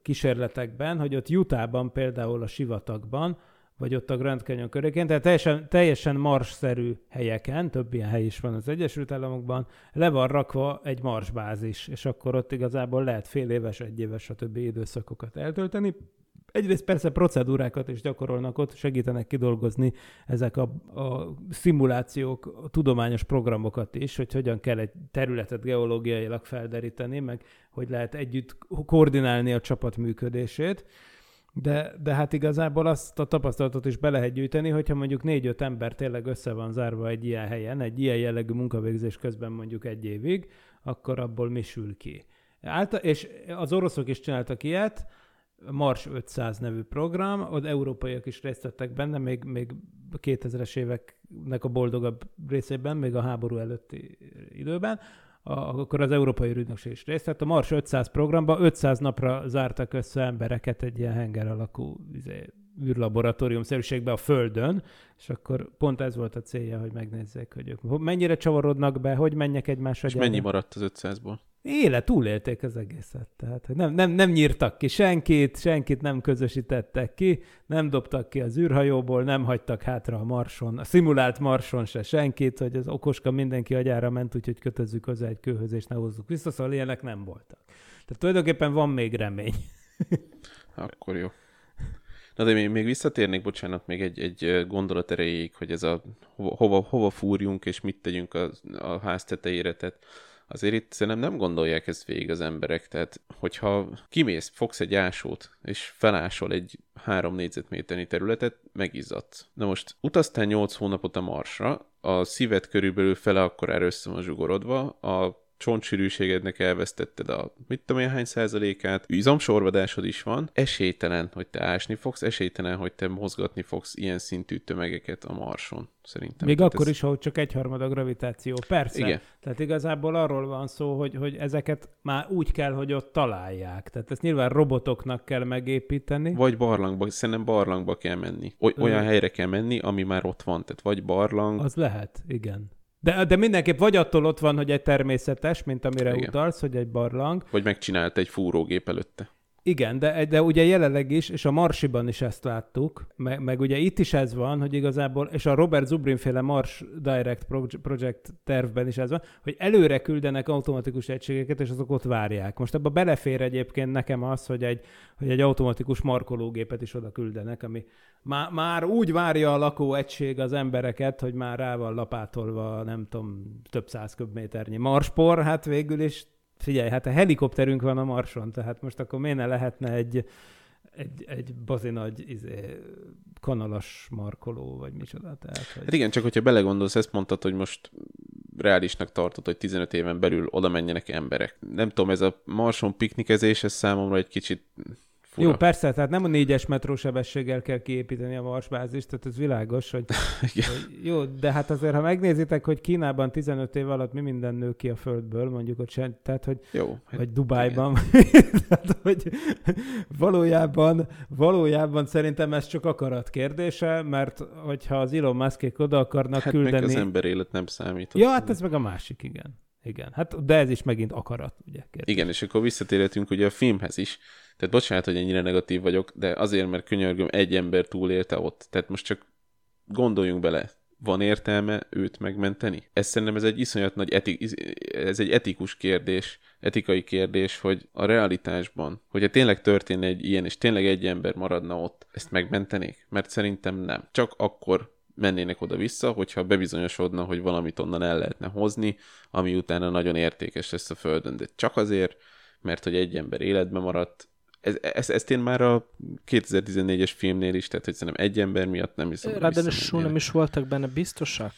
kísérletekben, hogy ott Utahban például a sivatagban, vagy ott a Grand Canyon körében, tehát teljesen, teljesen marsszerű helyeken, több ilyen hely is van az Egyesült Államokban, le van rakva egy marsbázis, és akkor ott igazából lehet fél éves, egy éves, stb. időszakokat eltölteni. Egyrészt persze procedúrákat is gyakorolnak ott, segítenek kidolgozni ezek a, a szimulációk, a tudományos programokat is, hogy hogyan kell egy területet geológiailag felderíteni, meg hogy lehet együtt koordinálni a csapat működését. De, de hát igazából azt a tapasztalatot is be lehet gyűjteni, hogyha mondjuk négy-öt ember tényleg össze van zárva egy ilyen helyen, egy ilyen jellegű munkavégzés közben mondjuk egy évig, akkor abból mi sül ki. Által, és az oroszok is csináltak ilyet, Mars 500 nevű program, ott európaiak is részt vettek benne, még, még 2000-es éveknek a boldogabb részében, még a háború előtti időben, akkor az Európai Ügynökség is részt vett. A Mars 500 programban 500 napra zártak össze embereket egy ilyen henger alakú izé, űrlaboratórium szerűségbe a Földön, és akkor pont ez volt a célja, hogy megnézzék, hogy ők mennyire csavarodnak be, hogy menjek egymásra. És mennyi maradt az 500-ból? Éle, túlélték az egészet. Tehát nem, nem, nem nyírtak ki senkit, senkit nem közösítettek ki, nem dobtak ki az űrhajóból, nem hagytak hátra a marson, a szimulált marson se senkit, hogy az okoska mindenki agyára ment, úgyhogy kötözzük hozzá egy kőhöz, és ne hozzuk vissza, szóval ilyenek nem voltak. Tehát tulajdonképpen van még remény. Akkor jó. Na de még, még visszatérnék, bocsánat, még egy, egy gondolat erejéig, hogy ez a hova, hova fúrjunk, és mit tegyünk a, a ház tetejére, tehát azért itt szerintem nem gondolják ezt végig az emberek, tehát hogyha kimész, fogsz egy ásót, és felásol egy három négyzetméternyi területet, megizzadsz. Na most utaztál 8 hónapot a Marsra, a szíved körülbelül fele akkor erőszö van zsugorodva, a csontsűrűségednek elvesztetted a mit tudom én hány százalékát, izomsorvadásod is van, esélytelen, hogy te ásni fogsz, esélytelen, hogy te mozgatni fogsz ilyen szintű tömegeket a marson, szerintem. Még Tehát akkor ez... is, hogy csak egyharmad a gravitáció. Persze. Igen. Tehát igazából arról van szó, hogy, hogy ezeket már úgy kell, hogy ott találják. Tehát ezt nyilván robotoknak kell megépíteni. Vagy barlangba, szerintem barlangba kell menni. Oly, olyan helyre kell menni, ami már ott van. Tehát vagy barlang. Az lehet, igen. De, de mindenképp vagy attól ott van, hogy egy természetes, mint amire Igen. utalsz, hogy egy barlang. Vagy megcsinált egy fúrógép előtte. Igen, de, de ugye jelenleg is, és a Marsiban is ezt láttuk, meg, meg ugye itt is ez van, hogy igazából, és a Robert Zubrin féle Mars Direct Project tervben is ez van, hogy előre küldenek automatikus egységeket, és azok ott várják. Most ebbe belefér egyébként nekem az, hogy egy, hogy egy automatikus markológépet is oda küldenek, ami már, már úgy várja a lakóegység az embereket, hogy már rá van lapátolva, nem tudom, több száz köbméternyi marspor, hát végül is figyelj, hát a helikopterünk van a Marson, tehát most akkor miért ne lehetne egy, egy, egy bazi izé, kanalas markoló, vagy micsoda. Tehát, hogy... Hát igen, csak hogyha belegondolsz, ezt mondtad, hogy most reálisnak tartod, hogy 15 éven belül oda menjenek emberek. Nem tudom, ez a marson piknikezés, ez számomra egy kicsit fura. Jó, persze, tehát nem a négyes metró sebességgel kell kiépíteni a marsbázist, tehát ez világos, hogy, hogy jó, de hát azért, ha megnézitek, hogy Kínában 15 év alatt mi minden nő ki a földből, mondjuk ott sem, tehát hogy, Jó, hát vagy Dubájban, tehát hogy valójában, valójában szerintem ez csak akarat kérdése, mert hogyha az Elon Muskék oda akarnak hát küldeni... meg az ember élet nem számít. Ja, hát ez meg a másik, igen. Igen, hát de ez is megint akarat, ugye? Kérdés. Igen, és akkor visszatérhetünk ugye a filmhez is. Tehát bocsánat, hogy ennyire negatív vagyok, de azért, mert könyörgöm, egy ember túlélte ott. Tehát most csak gondoljunk bele, van értelme őt megmenteni? Ez szerintem ez egy iszonyat nagy eti- ez egy etikus kérdés, etikai kérdés, hogy a realitásban, hogyha tényleg történne egy ilyen, és tényleg egy ember maradna ott, ezt megmentenék? Mert szerintem nem. Csak akkor mennének oda-vissza, hogyha bebizonyosodna, hogy valamit onnan el lehetne hozni, ami utána nagyon értékes lesz a Földön. De csak azért, mert hogy egy ember életben maradt, ez, ez, ezt én már a 2014-es filmnél is, tehát hogy szerintem egy ember miatt nem hiszem, hogy Ráadásul visszamennének. nem is voltak benne biztosak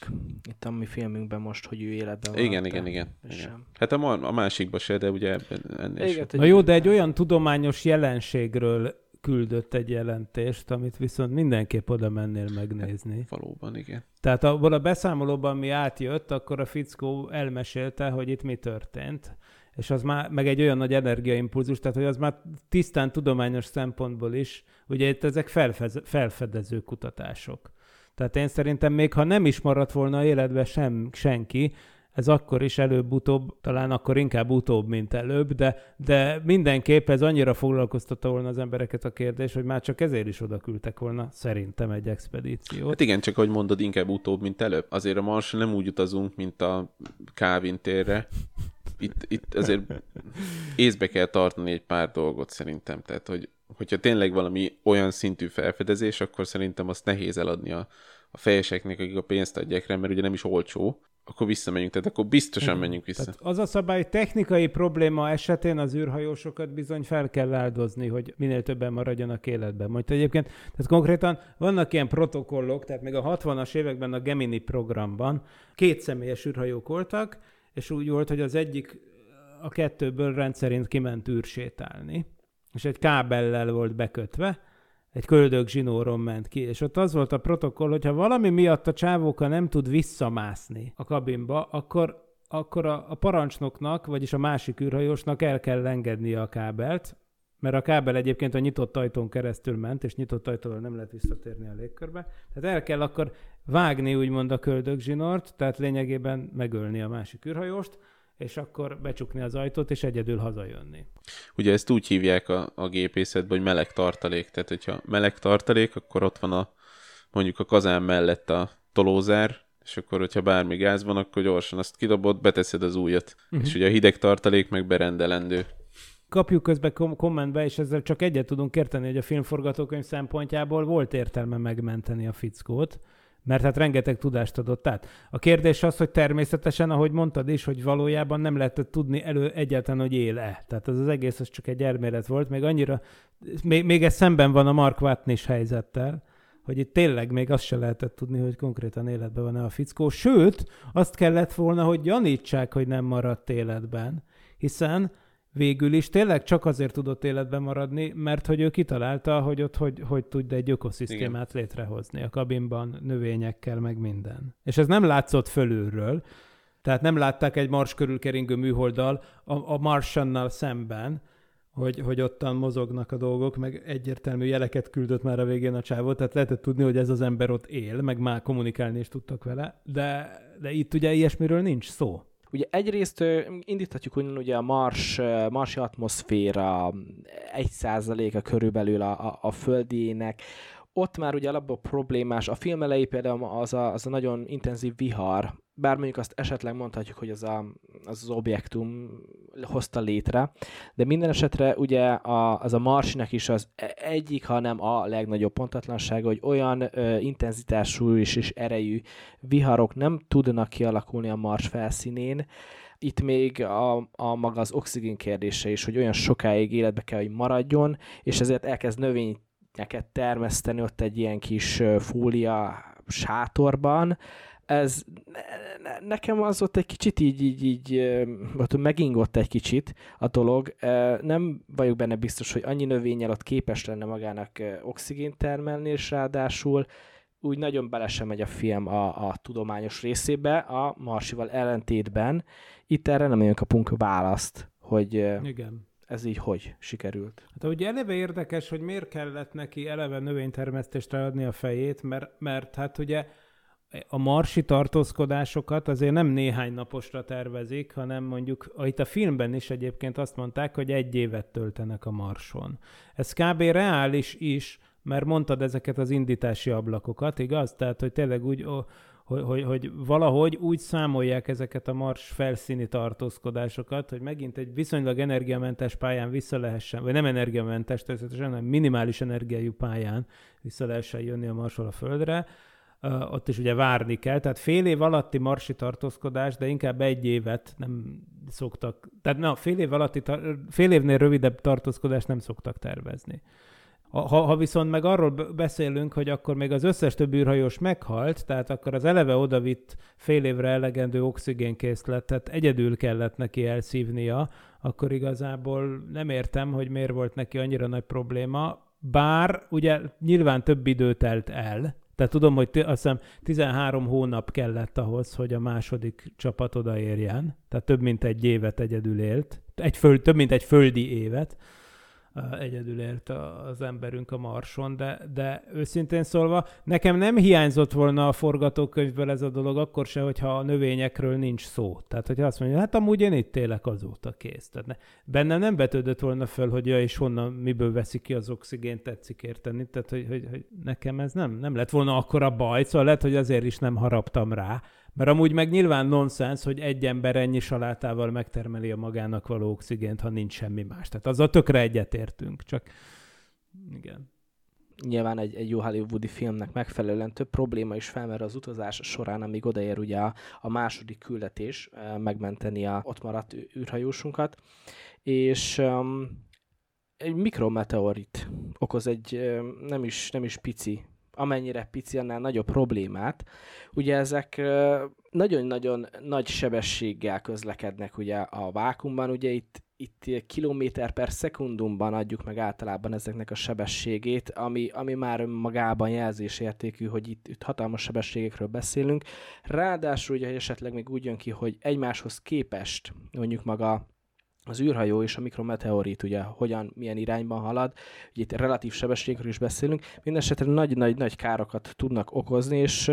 itt a mi filmünkben most, hogy ő életben van. Igen, igen, igen. igen. Sem. Hát a, a másikba se, de ugye ebben ennél Igen, sem. Na jó, de egy olyan tudományos jelenségről küldött egy jelentést, amit viszont mindenképp oda mennél megnézni. Valóban, igen. Tehát abban a beszámolóban, mi átjött, akkor a fickó elmesélte, hogy itt mi történt. És az már, meg egy olyan nagy energiaimpulzus, tehát hogy az már tisztán tudományos szempontból is, ugye itt ezek felfez, felfedező kutatások. Tehát én szerintem még ha nem is maradt volna életbe sem, senki, ez akkor is előbb-utóbb, talán akkor inkább utóbb, mint előbb, de, de mindenképp ez annyira foglalkoztatta volna az embereket a kérdés, hogy már csak ezért is oda küldtek volna szerintem egy expedíciót. Hát igen, csak ahogy mondod, inkább utóbb, mint előbb. Azért a Marson nem úgy utazunk, mint a Calvin térre. Itt, itt azért észbe kell tartani egy pár dolgot szerintem. Tehát, hogy, hogyha tényleg valami olyan szintű felfedezés, akkor szerintem azt nehéz eladni a, a fejeseknek, akik a pénzt adják rá, mert ugye nem is olcsó, akkor visszamegyünk, tehát akkor biztosan menjünk vissza. Tehát az a szabály, hogy technikai probléma esetén az űrhajósokat bizony fel kell áldozni, hogy minél többen maradjanak életben. Majd egyébként, tehát konkrétan vannak ilyen protokollok, tehát még a 60-as években a Gemini programban két személyes űrhajók voltak, és úgy volt, hogy az egyik a kettőből rendszerint kiment űrsétálni, és egy kábellel volt bekötve, egy köldög zsinóron ment ki, és ott az volt a protokoll, hogy ha valami miatt a csávóka nem tud visszamászni a kabinba, akkor, akkor a, a parancsnoknak, vagyis a másik űrhajósnak el kell engednie a kábelt, mert a kábel egyébként a nyitott ajtón keresztül ment, és nyitott ajtóval nem lehet visszatérni a légkörbe. Tehát el kell akkor vágni úgymond a köldögzsinort, tehát lényegében megölni a másik űrhajóst, és akkor becsukni az ajtót, és egyedül hazajönni. Ugye ezt úgy hívják a, a gépészetben, hogy meleg tartalék. Tehát, hogyha meleg tartalék, akkor ott van a mondjuk a kazán mellett a tolózár, és akkor, hogyha bármi gáz van, akkor gyorsan azt kidobod, beteszed az újat. Uh-huh. És ugye a hideg tartalék meg berendelendő. Kapjuk közben kom- kommentbe, és ezzel csak egyet tudunk érteni, hogy a filmforgatókönyv szempontjából volt értelme megmenteni a fickót, mert hát rengeteg tudást adott át. A kérdés az, hogy természetesen, ahogy mondtad is, hogy valójában nem lehetett tudni elő egyáltalán, hogy él-e. Tehát az, az egész az csak egy elmélet volt, még annyira, még, még ez szemben van a Mark Watney-s helyzettel, hogy itt tényleg még azt se lehetett tudni, hogy konkrétan életben van-e a fickó. Sőt, azt kellett volna, hogy gyanítsák, hogy nem maradt életben, hiszen végül is tényleg csak azért tudott életben maradni, mert hogy ő kitalálta, hogy ott hogy, hogy tud egy ökoszisztémát Igen. létrehozni a kabinban, növényekkel, meg minden. És ez nem látszott fölülről, tehát nem látták egy mars körül keringő műholddal a, a Martiannal szemben, hogy, hogy ottan mozognak a dolgok, meg egyértelmű jeleket küldött már a végén a csávó, tehát lehetett tudni, hogy ez az ember ott él, meg már kommunikálni is tudtak vele, de, de itt ugye ilyesmiről nincs szó. Ugye egyrészt indíthatjuk onnan ugye a Mars, marsi atmoszféra egy százaléka körülbelül a, a, a földiének, ott már ugye alapból problémás, a film elejé például az a, az a nagyon intenzív vihar, bár mondjuk azt esetleg mondhatjuk, hogy az a, az, az objektum hozta létre, de minden esetre ugye a, az a Marsinak is az e- egyik, hanem a legnagyobb pontatlansága, hogy olyan ö, intenzitású és, és erejű viharok nem tudnak kialakulni a Mars felszínén, itt még a, a maga az oxigén kérdése is, hogy olyan sokáig életbe kell, hogy maradjon, és ezért elkezd növényeket termeszteni ott egy ilyen kis fólia sátorban, ez ne, nekem az ott egy kicsit így, így, így ott megingott egy kicsit a dolog. Nem vagyok benne biztos, hogy annyi növényel ott képes lenne magának oxigént termelni, és ráadásul úgy nagyon bele sem megy a film a, a tudományos részébe, a Marsival ellentétben. Itt erre nem nagyon kapunk választ, hogy Igen. ez így hogy sikerült. Hát ugye eleve érdekes, hogy miért kellett neki eleve növénytermesztésre adni a fejét, mert, mert hát ugye a marsi tartózkodásokat azért nem néhány naposra tervezik, hanem mondjuk, itt a filmben is egyébként azt mondták, hogy egy évet töltenek a marson. Ez kb. reális is, mert mondtad ezeket az indítási ablakokat, igaz? Tehát, hogy tényleg úgy, hogy, hogy, hogy valahogy úgy számolják ezeket a mars felszíni tartózkodásokat, hogy megint egy viszonylag energiamentes pályán vissza lehessen, vagy nem energiamentes, természetesen, hanem minimális energiájú pályán vissza lehessen jönni a marsról a Földre, ott is ugye várni kell, tehát fél év alatti marsi tartózkodás, de inkább egy évet nem szoktak, tehát na, fél év alatti, fél évnél rövidebb tartózkodást nem szoktak tervezni. Ha, ha viszont meg arról beszélünk, hogy akkor még az összes többi űrhajós meghalt, tehát akkor az eleve odavitt fél évre elegendő oxigénkészletet egyedül kellett neki elszívnia, akkor igazából nem értem, hogy miért volt neki annyira nagy probléma, bár ugye nyilván több idő telt el, tehát tudom, hogy azt hiszem 13 hónap kellett ahhoz, hogy a második csapat odaérjen. Tehát több mint egy évet egyedül élt. Egy föld, több mint egy földi évet egyedül élt az emberünk a Marson, de, de őszintén szólva, nekem nem hiányzott volna a forgatókönyvből ez a dolog, akkor se, hogyha a növényekről nincs szó. Tehát, hogyha azt mondja, hát amúgy én itt élek azóta kész. Tehát ne, bennem nem betődött volna föl, hogy ja, és honnan, miből veszik ki az oxigént, tetszik érteni. Tehát, hogy, hogy, hogy nekem ez nem, nem lett volna akkora baj, szóval lehet, hogy azért is nem haraptam rá, mert amúgy meg nyilván nonsens, hogy egy ember ennyi salátával megtermeli a magának való oxigént, ha nincs semmi más. Tehát azzal tökre egyetértünk, csak igen. Nyilván egy, egy jó hollywoodi filmnek megfelelően több probléma is felmerül az utazás során, amíg odaér ugye a, a második küldetés megmenteni a ott maradt űrhajósunkat, és um, egy mikrometeorit okoz egy um, nem is, nem is pici amennyire pici, annál nagyobb problémát. Ugye ezek nagyon-nagyon nagy sebességgel közlekednek ugye a vákumban, ugye itt, itt kilométer per szekundumban adjuk meg általában ezeknek a sebességét, ami, ami már magában jelzésértékű, hogy itt, itt hatalmas sebességekről beszélünk. Ráadásul ugye esetleg még úgy jön ki, hogy egymáshoz képest mondjuk maga az űrhajó és a mikrometeorit ugye hogyan, milyen irányban halad, ugye itt relatív sebességről is beszélünk, mindenesetre nagy-nagy-nagy károkat tudnak okozni, és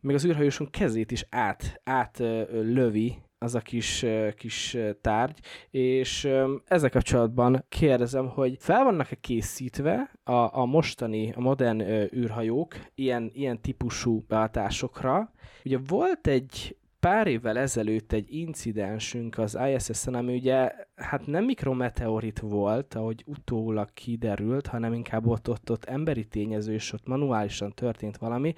még az űrhajósunk kezét is át, át lövi az a kis, kis tárgy, és um, ezzel kapcsolatban kérdezem, hogy fel vannak-e készítve a, a mostani, a modern űrhajók ilyen, ilyen típusú behatásokra? Ugye volt egy pár évvel ezelőtt egy incidensünk az ISS-en, ami ugye hát nem mikrometeorit volt, ahogy utólag kiderült, hanem inkább ott, ott, ott emberi tényező, és ott manuálisan történt valami,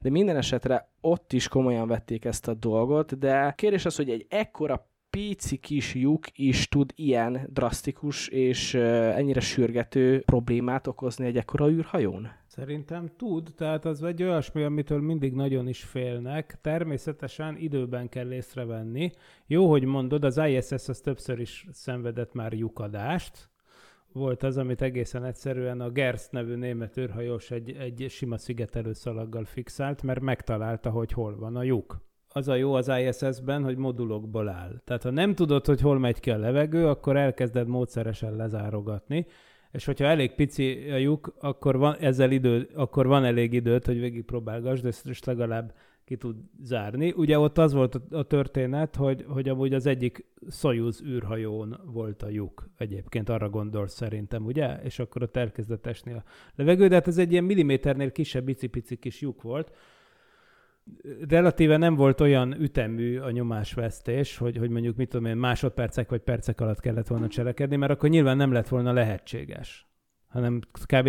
de minden esetre ott is komolyan vették ezt a dolgot, de kérdés az, hogy egy ekkora pici kis lyuk is tud ilyen drasztikus és ennyire sürgető problémát okozni egy ekkora űrhajón? Szerintem tud, tehát az egy olyasmi, amitől mindig nagyon is félnek. Természetesen időben kell észrevenni. Jó, hogy mondod, az ISS az többször is szenvedett már lyukadást. Volt az, amit egészen egyszerűen a Gerst nevű német űrhajós egy, egy sima szigetelőszalaggal fixált, mert megtalálta, hogy hol van a lyuk az a jó az ISS-ben, hogy modulokból áll. Tehát ha nem tudod, hogy hol megy ki a levegő, akkor elkezded módszeresen lezárogatni, és hogyha elég pici a lyuk, akkor van, ezzel idő, akkor van elég időt, hogy végigpróbálgass, de ezt legalább ki tud zárni. Ugye ott az volt a történet, hogy, hogy amúgy az egyik Soyuz űrhajón volt a lyuk. Egyébként arra gondolsz szerintem, ugye? És akkor ott elkezdett esni a levegő, de hát ez egy ilyen milliméternél kisebb, icipici kis lyuk volt relatíve nem volt olyan ütemű a nyomásvesztés, hogy, hogy mondjuk mit tudom én, másodpercek vagy percek alatt kellett volna cselekedni, mert akkor nyilván nem lett volna lehetséges, hanem kb.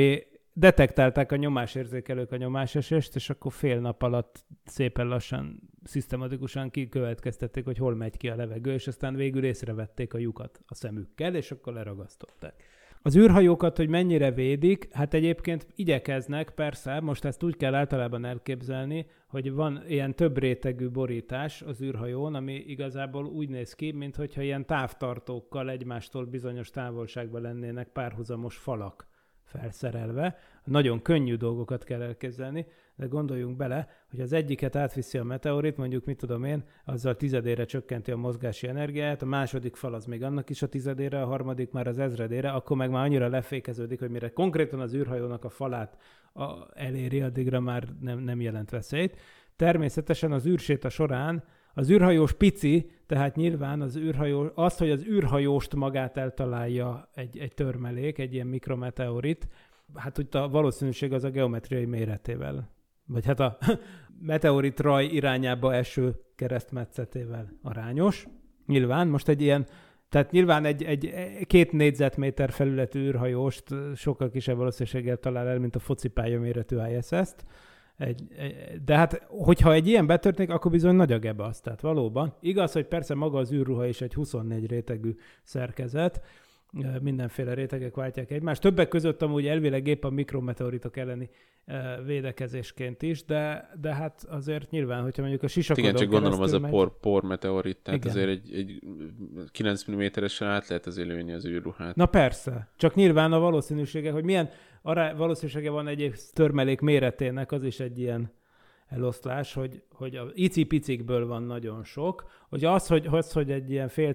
detektálták a nyomásérzékelők a nyomásesést, és akkor fél nap alatt szépen lassan, szisztematikusan kikövetkeztették, hogy hol megy ki a levegő, és aztán végül észrevették a lyukat a szemükkel, és akkor leragasztották. Az űrhajókat, hogy mennyire védik, hát egyébként igyekeznek, persze, most ezt úgy kell általában elképzelni, hogy van ilyen több rétegű borítás az űrhajón, ami igazából úgy néz ki, mintha ilyen távtartókkal egymástól bizonyos távolságban lennének párhuzamos falak felszerelve. Nagyon könnyű dolgokat kell elképzelni, de gondoljunk bele, hogy az egyiket átviszi a meteorit, mondjuk mit tudom én, azzal tizedére csökkenti a mozgási energiáját, a második fal az még annak is a tizedére, a harmadik már az ezredére, akkor meg már annyira lefékeződik, hogy mire konkrétan az űrhajónak a falát a, eléri, addigra már nem, nem jelent veszélyt. Természetesen az űrséta során az űrhajós pici, tehát nyilván az űrhajó, az, hogy az űrhajóst magát eltalálja egy, egy törmelék, egy ilyen mikrometeorit, hát úgy a valószínűség az a geometriai méretével vagy hát a meteorit raj irányába eső keresztmetszetével arányos. Nyilván most egy ilyen, tehát nyilván egy, egy két négyzetméter felületű űrhajóst sokkal kisebb valószínűséggel talál el, mint a focipálya méretű ISS-t. Egy, de hát, hogyha egy ilyen betörténik, akkor bizony nagy a gebasz. Tehát valóban. Igaz, hogy persze maga az űrruha is egy 24 rétegű szerkezet, mindenféle rétegek váltják egymást. Többek között amúgy elvileg épp a mikrometeoritok elleni védekezésként is, de, de hát azért nyilván, hogyha mondjuk a sisakodon Igen, csak gondolom az megy... a por, por meteorit, tehát Igen. azért egy, egy 9 mm-esen át lehet azért lőni az űrruhát. Na persze, csak nyilván a valószínűsége, hogy milyen ará... valószínűsége van egy törmelék méretének, az is egy ilyen eloszlás, hogy, hogy a icipicikből van nagyon sok, hogy az, hogy, az, hogy egy ilyen fél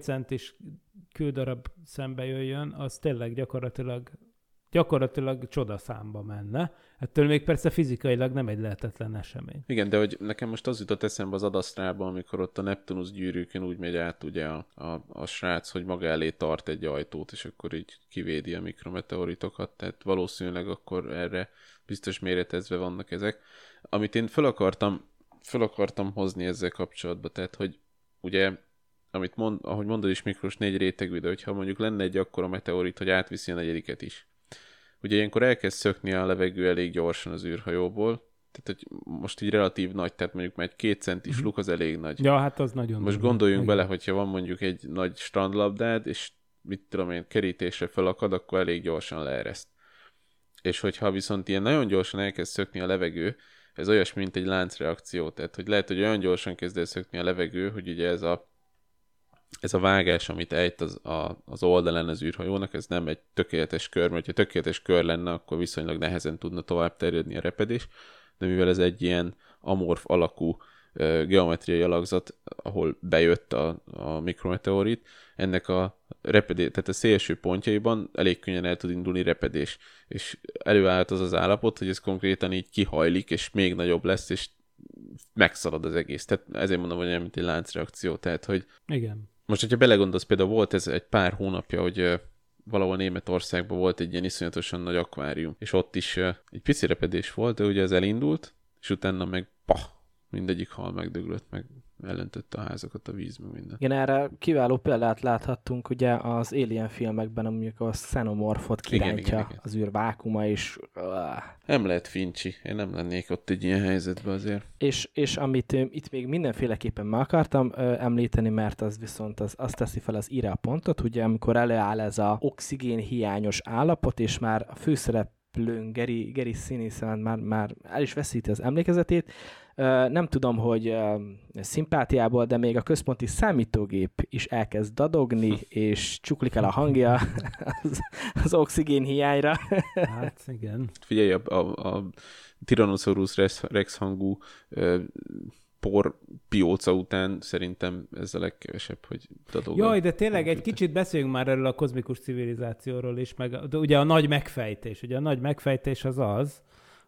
kődarab szembe jöjjön, az tényleg gyakorlatilag gyakorlatilag csodaszámba menne. Ettől még persze fizikailag nem egy lehetetlen esemény. Igen, de hogy nekem most az jutott eszembe az adasztrában, amikor ott a Neptunus gyűrűkön úgy megy át ugye a, a, a srác, hogy maga elé tart egy ajtót, és akkor így kivédi a mikrometeoritokat, tehát valószínűleg akkor erre biztos méretezve vannak ezek. Amit én fel akartam, fel akartam hozni ezzel kapcsolatban, tehát hogy ugye amit mond, ahogy mondod is Miklós, négy rétegű, de hogyha mondjuk lenne egy akkora meteorit, hogy átviszi a negyediket is. Ugye ilyenkor elkezd szökni a levegő elég gyorsan az űrhajóból, tehát hogy most így relatív nagy, tehát mondjuk már egy két centis luk az elég nagy. Ja, hát az nagyon Most durva. gondoljunk Igen. bele, hogyha van mondjuk egy nagy strandlabdád, és mit tudom én, kerítésre felakad, akkor elég gyorsan leereszt. És hogyha viszont ilyen nagyon gyorsan elkezd szökni a levegő, ez olyasmi, mint egy láncreakció. Tehát, hogy lehet, hogy olyan gyorsan kezd el szökni a levegő, hogy ugye ez a, ez a vágás, amit ejt az, a, az oldalán az űrhajónak, ez nem egy tökéletes kör, mert ha tökéletes kör lenne, akkor viszonylag nehezen tudna tovább terjedni a repedés, de mivel ez egy ilyen amorf alakú geometriai alakzat, ahol bejött a, a mikrometeorit, ennek a repedés, tehát a szélső pontjaiban elég könnyen el tud indulni repedés, és előállhat az az állapot, hogy ez konkrétan így kihajlik, és még nagyobb lesz, és megszalad az egész. Tehát ezért mondom, hogy olyan, mint egy láncreakció. Tehát, hogy Igen. most, hogyha belegondolsz, például volt ez egy pár hónapja, hogy valahol Németországban volt egy ilyen iszonyatosan nagy akvárium, és ott is egy pici repedés volt, de ugye ez elindult, és utána meg pah, mindegyik hal megdöglött, meg elöntötte a házakat a víz, meg minden. Igen, erre kiváló példát láthattunk ugye az Alien filmekben, amikor a xenomorfot Igen, kirántja igen, igen. az űr vákuma, és, Nem lehet fincsi, én nem lennék ott egy ilyen helyzetben azért. és, és amit itt még mindenféleképpen meg akartam ö, említeni, mert az viszont az, azt teszi fel az írá pontot, ugye amikor előáll ez a oxigén hiányos állapot, és már a főszereplőn Geri, Geri színészen már, már el is veszíti az emlékezetét, nem tudom, hogy szimpátiából, de még a központi számítógép is elkezd dadogni, és csuklik el a hangja az, az oxigén hiányra. Hát igen. Figyelj, a, a, a Tyrannosaurus rex, rex hangú ö, por pióca után szerintem ez a legkevesebb, hogy dadog. Jaj, de tényleg egy kicsit beszéljünk már erről a kozmikus civilizációról is, meg de ugye a nagy megfejtés. Ugye a nagy megfejtés az az,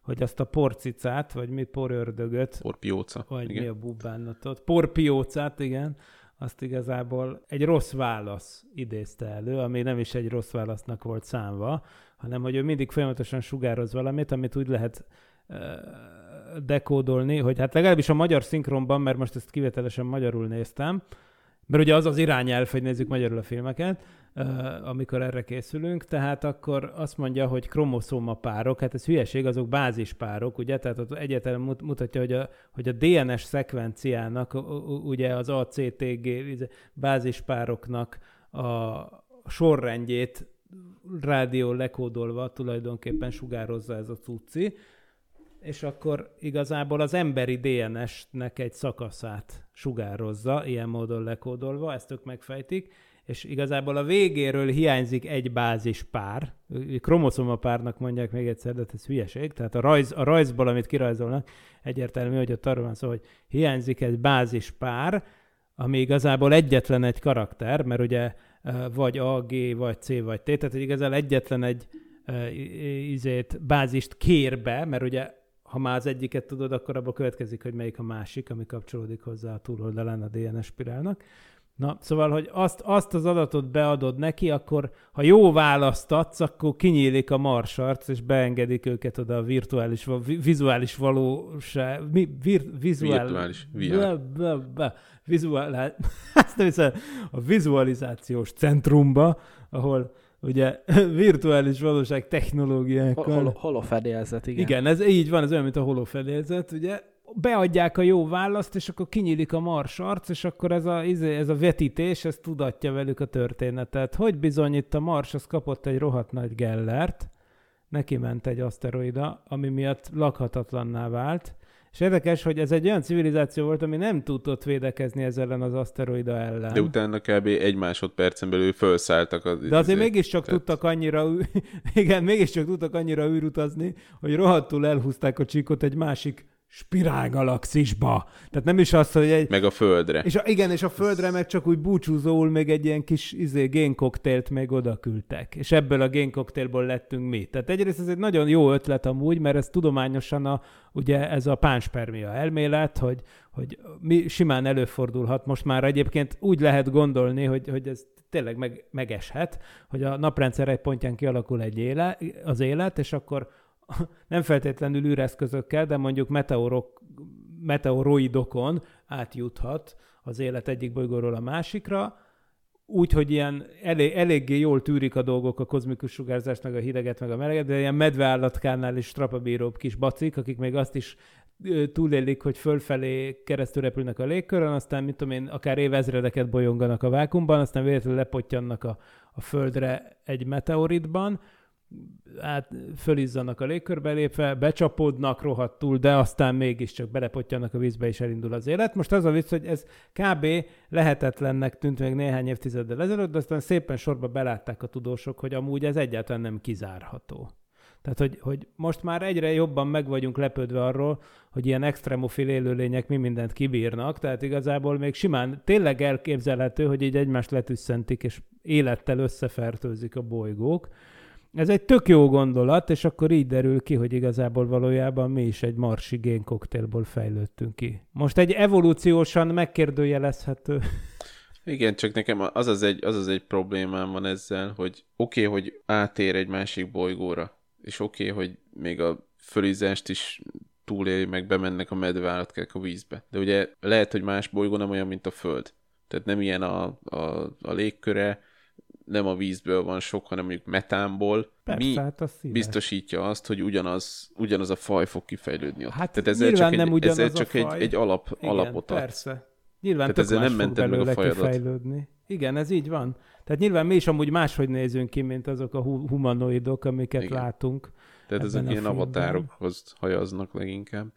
hogy azt a porcicát, vagy mi porördögöt, Por pióca. vagy igen. mi a bubánatot, porpiócát, igen, azt igazából egy rossz válasz idézte elő, ami nem is egy rossz válasznak volt számva, hanem hogy ő mindig folyamatosan sugároz valamit, amit úgy lehet dekódolni, hogy hát legalábbis a magyar szinkronban, mert most ezt kivételesen magyarul néztem, mert ugye az az irányelv, hogy nézzük magyarul a filmeket, amikor erre készülünk, tehát akkor azt mondja, hogy kromoszóma párok, hát ez hülyeség, azok bázispárok, ugye, tehát ott egyetlen mutatja, hogy a, hogy a DNS szekvenciának, ugye az ACTG bázispároknak a sorrendjét rádió lekódolva tulajdonképpen sugározza ez a cucci, és akkor igazából az emberi DNS-nek egy szakaszát sugározza, ilyen módon lekódolva, ezt ők megfejtik, és igazából a végéről hiányzik egy bázis pár, kromoszoma párnak mondják még egyszer, de ez hülyeség, tehát a, rajz, a rajzból, amit kirajzolnak, egyértelmű, hogy ott arról van szó, hogy hiányzik egy bázis pár, ami igazából egyetlen egy karakter, mert ugye vagy A, G, vagy C, vagy T, tehát hogy igazából egyetlen egy izét, bázist kér be, mert ugye ha már az egyiket tudod, akkor abból következik, hogy melyik a másik, ami kapcsolódik hozzá a túloldalán a DNS spirálnak. Na, szóval, hogy azt, azt az adatot beadod neki, akkor ha jó választatsz, akkor kinyílik a marsarc, és beengedik őket oda a virtuális, vizuális valóság, mi, vir, vizuál, virtuális, VR. vizuál, azt nem hiszem, a vizualizációs centrumba, ahol ugye virtuális valóság technológiákkal. Hol, holofedélzet, igen. Igen, ez így van, ez olyan, mint a holofedélzet, ugye beadják a jó választ, és akkor kinyílik a mars arc, és akkor ez a, izé, ez a vetítés, ez tudatja velük a történetet. Hogy bizony itt a Mars az kapott egy rohadt nagy gellert, neki ment egy aszteroida, ami miatt lakhatatlanná vált, és érdekes, hogy ez egy olyan civilizáció volt, ami nem tudott védekezni ezzel ellen az aszteroida ellen. De utána kb. egy másodpercen belül felszálltak az... De azért mégiscsak tehát... tudtak annyira, igen, mégiscsak tudtak annyira űrutazni, hogy rohadtul elhúzták a csíkot egy másik spirálgalaxisba. Tehát nem is az, hogy egy... Meg a Földre. És a, igen, és a Földre meg csak úgy búcsúzóul még egy ilyen kis izé, génkoktélt még oda küldtek. És ebből a génkoktélból lettünk mi. Tehát egyrészt ez egy nagyon jó ötlet amúgy, mert ez tudományosan a, ugye ez a pánspermia elmélet, hogy, hogy mi simán előfordulhat. Most már egyébként úgy lehet gondolni, hogy, hogy ez tényleg meg, megeshet, hogy a naprendszer egy pontján kialakul egy éle, az élet, és akkor nem feltétlenül űreszközökkel, de mondjuk meteorok, meteoroidokon átjuthat az élet egyik bolygóról a másikra, úgy, hogy ilyen elég, eléggé jól tűrik a dolgok, a kozmikus sugárzást, meg a hideget, meg a meleget, de ilyen medveállatkánál is strapabíróbb kis bacik, akik még azt is túlélik, hogy fölfelé keresztül repülnek a légkörön, aztán, mit tudom én, akár évezredeket bolyonganak a vákumban, aztán véletlenül lepottyannak a, a földre egy meteoritban, át, fölizzanak a légkörbe lépve, becsapódnak rohadtul, de aztán mégiscsak belepottyanak a vízbe, és elindul az élet. Most az a vicc, hogy ez kb. lehetetlennek tűnt még néhány évtizeddel ezelőtt, de aztán szépen sorba belátták a tudósok, hogy amúgy ez egyáltalán nem kizárható. Tehát, hogy, hogy most már egyre jobban meg vagyunk lepődve arról, hogy ilyen extremofil élőlények mi mindent kibírnak, tehát igazából még simán tényleg elképzelhető, hogy így egymást letüsszentik, és élettel összefertőzik a bolygók, ez egy tök jó gondolat, és akkor így derül ki, hogy igazából valójában mi is egy marsi génkoktélból fejlődtünk ki. Most egy evolúciósan megkérdőjelezhető. Igen, csak nekem az az egy, az az egy problémám van ezzel, hogy oké, okay, hogy átér egy másik bolygóra, és oké, okay, hogy még a fölízást is túléli, meg bemennek a medveállatkák a vízbe. De ugye lehet, hogy más bolygó nem olyan, mint a Föld. Tehát nem ilyen a, a, a légköre, nem a vízből van sok, hanem mondjuk metánból, Persze, mi hát az biztosítja azt, hogy ugyanaz, ugyanaz a faj fog kifejlődni ott. Hát Tehát ezzel csak, nem egy, ezzel csak egy, egy alap, Igen, alapot ad. persze. Nyilván Tehát ezzel nem mented meg a fajadat. Kifejlődni. Igen, ez így van. Tehát nyilván mi is amúgy máshogy nézünk ki, mint azok a humanoidok, amiket Igen. látunk. Tehát ezek ilyen avatárokhoz hajaznak leginkább.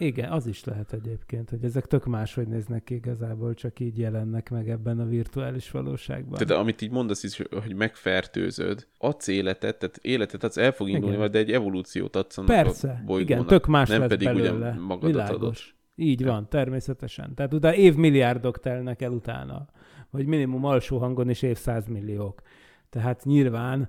Igen, az is lehet egyébként, hogy ezek tök máshogy néznek ki igazából, csak így jelennek meg ebben a virtuális valóságban. De amit így mondasz is, hogy megfertőzöd, adsz életet, tehát életet adsz, el fog indulni, igen. de egy evolúciót adsz annak Persze, a bolygónak. igen, tök más nem lesz pedig belőle. ugyan magadat Világos. adod. Így van, természetesen. Tehát utána évmilliárdok telnek el utána, vagy minimum alsó hangon is évszázmilliók. Tehát nyilván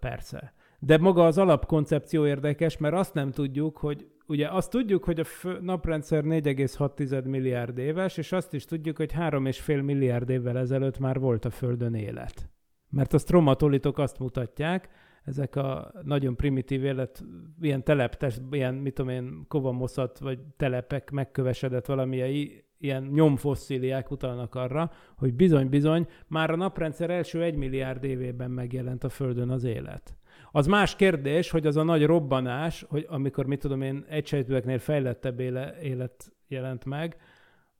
persze. De maga az alapkoncepció érdekes, mert azt nem tudjuk, hogy ugye azt tudjuk, hogy a naprendszer 4,6 milliárd éves, és azt is tudjuk, hogy 3,5 milliárd évvel ezelőtt már volt a Földön élet. Mert a stromatolitok azt mutatják, ezek a nagyon primitív élet, ilyen teleptes, ilyen, mit tudom én, kovamoszat, vagy telepek megkövesedett valamilyen ilyen nyomfosszíliák utalnak arra, hogy bizony-bizony már a naprendszer első egy milliárd évében megjelent a Földön az élet. Az más kérdés, hogy az a nagy robbanás, hogy amikor, mit tudom én, egysejtőeknél fejlettebb éle, élet jelent meg,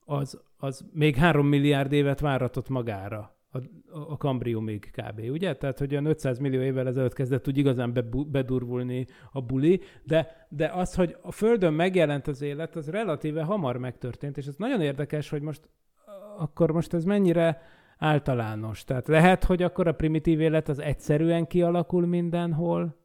az, az még három milliárd évet váratott magára a, a kambriumig kb. Ugye? Tehát, hogy olyan 500 millió évvel ezelőtt kezdett úgy igazán bedurvulni a buli, de, de az, hogy a Földön megjelent az élet, az relatíve hamar megtörtént, és ez nagyon érdekes, hogy most akkor most ez mennyire általános. Tehát lehet, hogy akkor a primitív élet az egyszerűen kialakul mindenhol,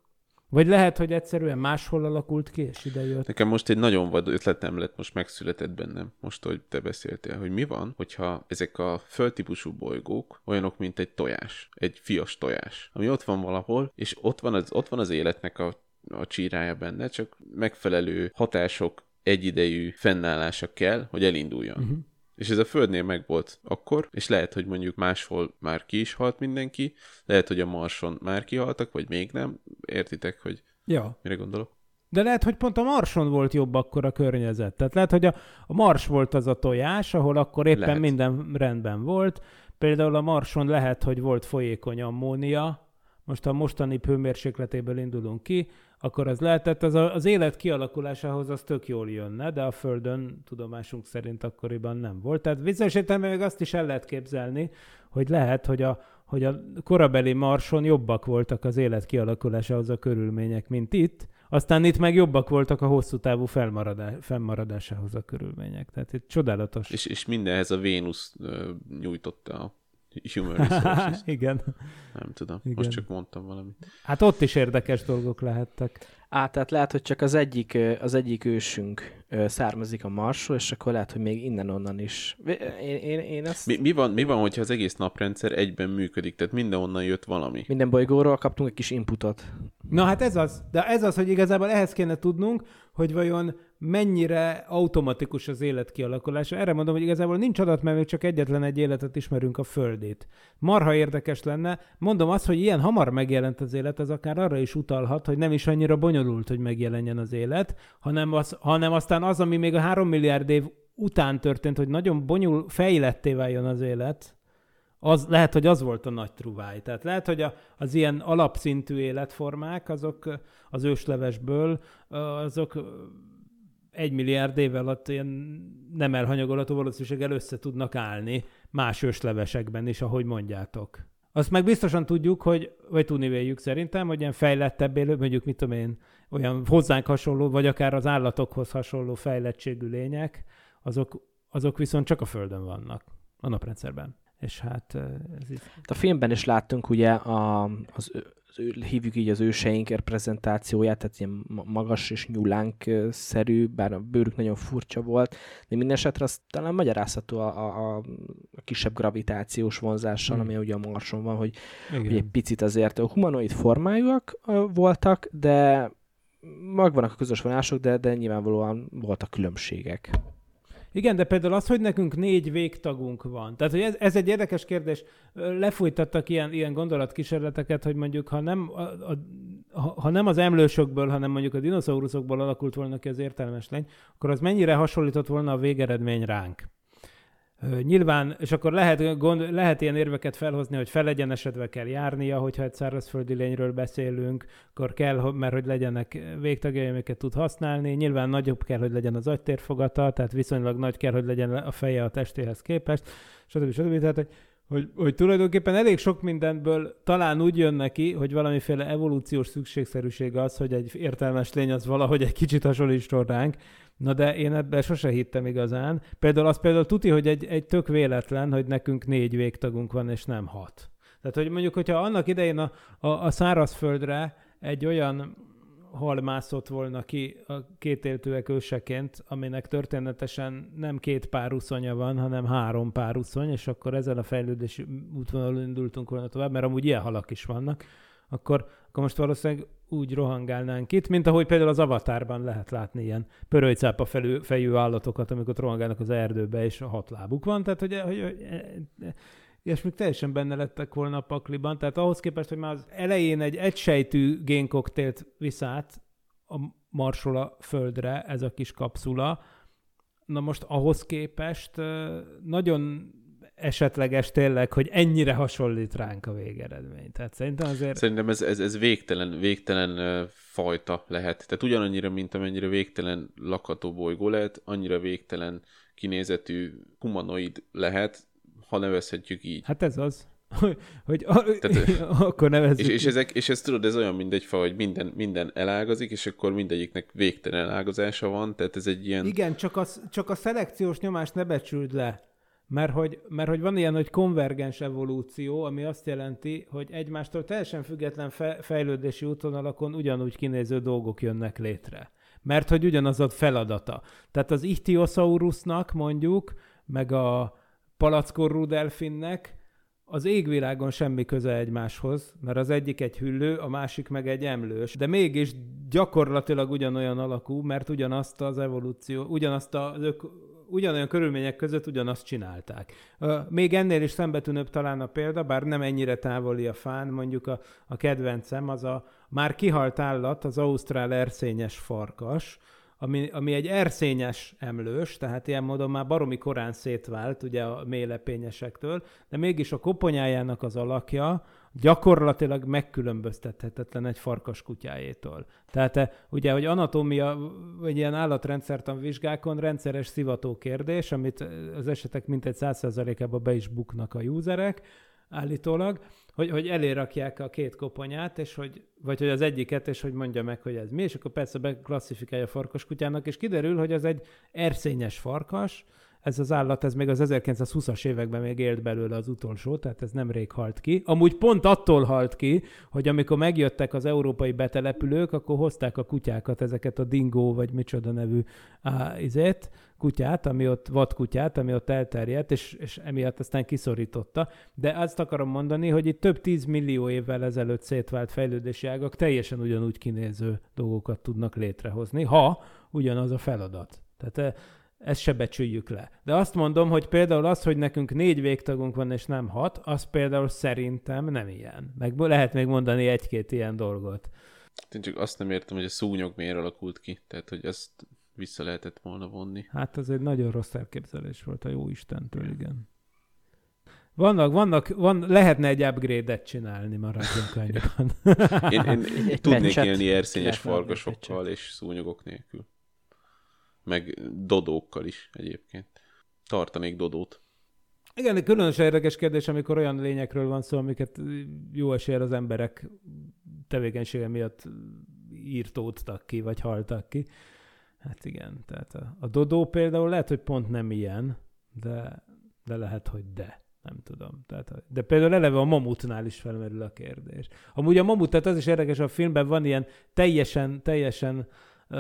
vagy lehet, hogy egyszerűen máshol alakult ki, és ide jött. Nekem most egy nagyon vad ötletem lett, most megszületett bennem, most, hogy te beszéltél, hogy mi van, hogyha ezek a földtípusú bolygók olyanok, mint egy tojás, egy fias tojás, ami ott van valahol, és ott van az, ott van az életnek a, a csírája benne, csak megfelelő hatások egyidejű fennállása kell, hogy elinduljon. Uh-huh. És ez a Földnél megvolt akkor, és lehet, hogy mondjuk máshol már ki is halt mindenki, lehet, hogy a Marson már kihaltak, vagy még nem. Értitek, hogy Ja. mire gondolok? De lehet, hogy pont a Marson volt jobb akkor a környezet. Tehát lehet, hogy a, a Mars volt az a tojás, ahol akkor éppen Lehet. minden rendben volt. Például a Marson lehet, hogy volt folyékony ammónia. Most a mostani hőmérsékletéből indulunk ki, akkor az lehetett, az, a, az élet kialakulásához az tök jól jönne, de a Földön tudomásunk szerint akkoriban nem volt. Tehát bizonyos értelemben még azt is el lehet képzelni, hogy lehet, hogy a, hogy a korabeli Marson jobbak voltak az élet kialakulásához a körülmények, mint itt, aztán itt meg jobbak voltak a hosszú távú fennmaradásához a körülmények. Tehát itt csodálatos. És, és mindenhez a Vénusz nyújtotta a human resources. Igen. Nem tudom, Igen. most csak mondtam valamit. Hát ott is érdekes dolgok lehettek. Á, tehát lehet, hogy csak az egyik, az egyik ősünk származik a Marsról, és akkor lehet, hogy még innen-onnan is. Én, én, én ezt... Mi, mi, van, mi van, hogyha az egész naprendszer egyben működik, tehát mindenhonnan jött valami? Minden bolygóról kaptunk egy kis inputot. Na hát ez az. De ez az, hogy igazából ehhez kéne tudnunk, hogy vajon mennyire automatikus az élet kialakulása. Erre mondom, hogy igazából nincs adat, mert még csak egyetlen egy életet ismerünk a Földét. Marha érdekes lenne. Mondom azt, hogy ilyen hamar megjelent az élet, az akár arra is utalhat, hogy nem is annyira bonyolult, hogy megjelenjen az élet, hanem, az, hanem aztán az, ami még a három milliárd év után történt, hogy nagyon bonyol, fejletté váljon az élet, az, lehet, hogy az volt a nagy truváj. Tehát lehet, hogy a, az ilyen alapszintű életformák, azok az őslevesből, azok egy milliárd év alatt ilyen nem elhanyagolható valószínűséggel össze tudnak állni más őslevesekben is, ahogy mondjátok. Azt meg biztosan tudjuk, hogy, vagy tudni véljük szerintem, hogy ilyen fejlettebb élő, mondjuk mit tudom én, olyan hozzánk hasonló, vagy akár az állatokhoz hasonló fejlettségű lények, azok, azok viszont csak a Földön vannak, a naprendszerben. És hát ez így A filmben is láttunk ugye a, az, hívjuk így az őseink reprezentációját, tehát ilyen ma- magas és nyulánk-szerű, bár a bőrük nagyon furcsa volt, de minden esetre az talán magyarázható a, a, a kisebb gravitációs vonzással, Hmm. ami ugye a Marson van, hogy, hogy egy picit azért humanoid formájúak voltak, de megvannak a közös vonások, de, de nyilvánvalóan voltak különbségek. Igen, de például az, hogy nekünk négy végtagunk van. Tehát, hogy ez, ez egy érdekes kérdés. Lefújtattak ilyen, ilyen gondolatkísérleteket, hogy mondjuk, ha nem, a, a, ha nem az emlősökből, hanem mondjuk a dinoszauruszokból alakult volna ki az értelmes lény, akkor az mennyire hasonlított volna a végeredmény ránk. Nyilván, és akkor lehet, gond, lehet ilyen érveket felhozni, hogy felegyenesedve kell járnia, hogyha egy szárazföldi lényről beszélünk, akkor kell, mert hogy legyenek végtagjai, amiket tud használni. Nyilván nagyobb kell, hogy legyen az agytérfogata, tehát viszonylag nagy kell, hogy legyen a feje a testéhez képest, stb. stb. Tehát, hogy, hogy, hogy tulajdonképpen elég sok mindenből talán úgy jön neki, hogy valamiféle evolúciós szükségszerűség az, hogy egy értelmes lény az valahogy egy kicsit hasonlítson ránk, Na de én ebben sose hittem igazán. Például az például tuti, hogy egy, egy tök véletlen, hogy nekünk négy végtagunk van, és nem hat. Tehát, hogy mondjuk, hogyha annak idején a, a, a szárazföldre egy olyan hal mászott volna ki a kétéltőek őseként, aminek történetesen nem két pár uszonya van, hanem három pár uszony, és akkor ezen a fejlődési útvonalon indultunk volna tovább, mert amúgy ilyen halak is vannak, akkor, akkor most valószínűleg úgy rohangálnánk itt, mint ahogy például az avatárban lehet látni ilyen pörölycápa felű, fejű állatokat, amikor rohangálnak az erdőbe, és a hat lábuk van. Tehát, hogy, hogy, hogy ilyesmik teljesen benne lettek volna a pakliban. Tehát ahhoz képest, hogy már az elején egy egysejtű génkoktélt a marsol a földre, ez a kis kapszula, na most ahhoz képest ö, nagyon esetleges tényleg, hogy ennyire hasonlít ránk a végeredmény. Tehát szerintem azért... Szerintem ez, ez, ez végtelen, végtelen fajta lehet. Tehát ugyanannyira, mint amennyire végtelen lakható bolygó lehet, annyira végtelen kinézetű humanoid lehet, ha nevezhetjük így. Hát ez az. Hogy, hogy a, Tehát- akkor nevezzük. És, és, ezek, és ez tudod, ez olyan, mint egy fa, hogy minden, minden elágazik, és akkor mindegyiknek végtelen elágazása van, tehát ez egy ilyen... Igen, csak a, csak a szelekciós nyomást ne becsüld le. Mert hogy, mert hogy van ilyen, hogy konvergens evolúció, ami azt jelenti, hogy egymástól teljesen független fe, fejlődési útvonalakon ugyanúgy kinéző dolgok jönnek létre. Mert hogy ugyanaz a feladata. Tehát az Ichthyosaurusnak mondjuk, meg a palackorú delfinnek az égvilágon semmi köze egymáshoz, mert az egyik egy hüllő, a másik meg egy emlős, de mégis gyakorlatilag ugyanolyan alakú, mert ugyanazt az evolúció, ugyanazt az ugyanolyan körülmények között ugyanazt csinálták. Még ennél is szembetűnőbb talán a példa, bár nem ennyire távoli a fán, mondjuk a, a kedvencem, az a már kihalt állat, az ausztrál erszényes farkas, ami, ami egy erszényes emlős, tehát ilyen módon már baromi korán szétvált ugye a mélepényesektől, de mégis a koponyájának az alakja gyakorlatilag megkülönböztethetetlen egy farkas kutyájétól. Tehát eh, ugye, hogy anatómia, vagy ilyen állatrendszertan vizsgákon rendszeres szivató kérdés, amit eh, az esetek mintegy 100%-ában be is buknak a userek, állítólag, hogy, hogy elérakják a két koponyát, és hogy, vagy hogy az egyiket, és hogy mondja meg, hogy ez mi, és akkor persze beklasszifikálja a farkaskutyának, és kiderül, hogy az egy erszényes farkas, ez az állat, ez még az 1920-as években még élt belőle az utolsó, tehát ez nem rég halt ki. Amúgy pont attól halt ki, hogy amikor megjöttek az európai betelepülők, akkor hozták a kutyákat, ezeket a dingó, vagy micsoda nevű á, izét, kutyát, ami ott, vadkutyát, ami ott elterjedt, és, és emiatt aztán kiszorította. De azt akarom mondani, hogy itt több tíz millió évvel ezelőtt szétvált fejlődési ágak teljesen ugyanúgy kinéző dolgokat tudnak létrehozni, ha ugyanaz a feladat. Tehát eh, ezt se becsüljük le. De azt mondom, hogy például az, hogy nekünk négy végtagunk van, és nem hat, az például szerintem nem ilyen. Meg lehet még mondani egy-két ilyen dolgot. Én csak azt nem értem, hogy a szúnyog miért alakult ki. Tehát, hogy ezt vissza lehetett volna vonni. Hát ez egy nagyon rossz elképzelés volt a jó Istentől, igen. Vannak, vannak, van, lehetne egy upgrade-et csinálni, maradjunk annyiban. Én, én Egy tudnék élni erszényes farkasokkal és szúnyogok nélkül. Meg dodókkal is egyébként. Tartanék dodót. Igen, különösen érdekes kérdés, amikor olyan lényekről van szó, amiket jó esélye az emberek tevékenysége miatt írtódtak ki, vagy haltak ki. Hát igen, tehát a, a Dodó például lehet, hogy pont nem ilyen, de, de lehet, hogy de. Nem tudom. Tehát, de például eleve a mamutnál is felmerül a kérdés. Amúgy a mamut, tehát az is érdekes, a filmben van ilyen teljesen, teljesen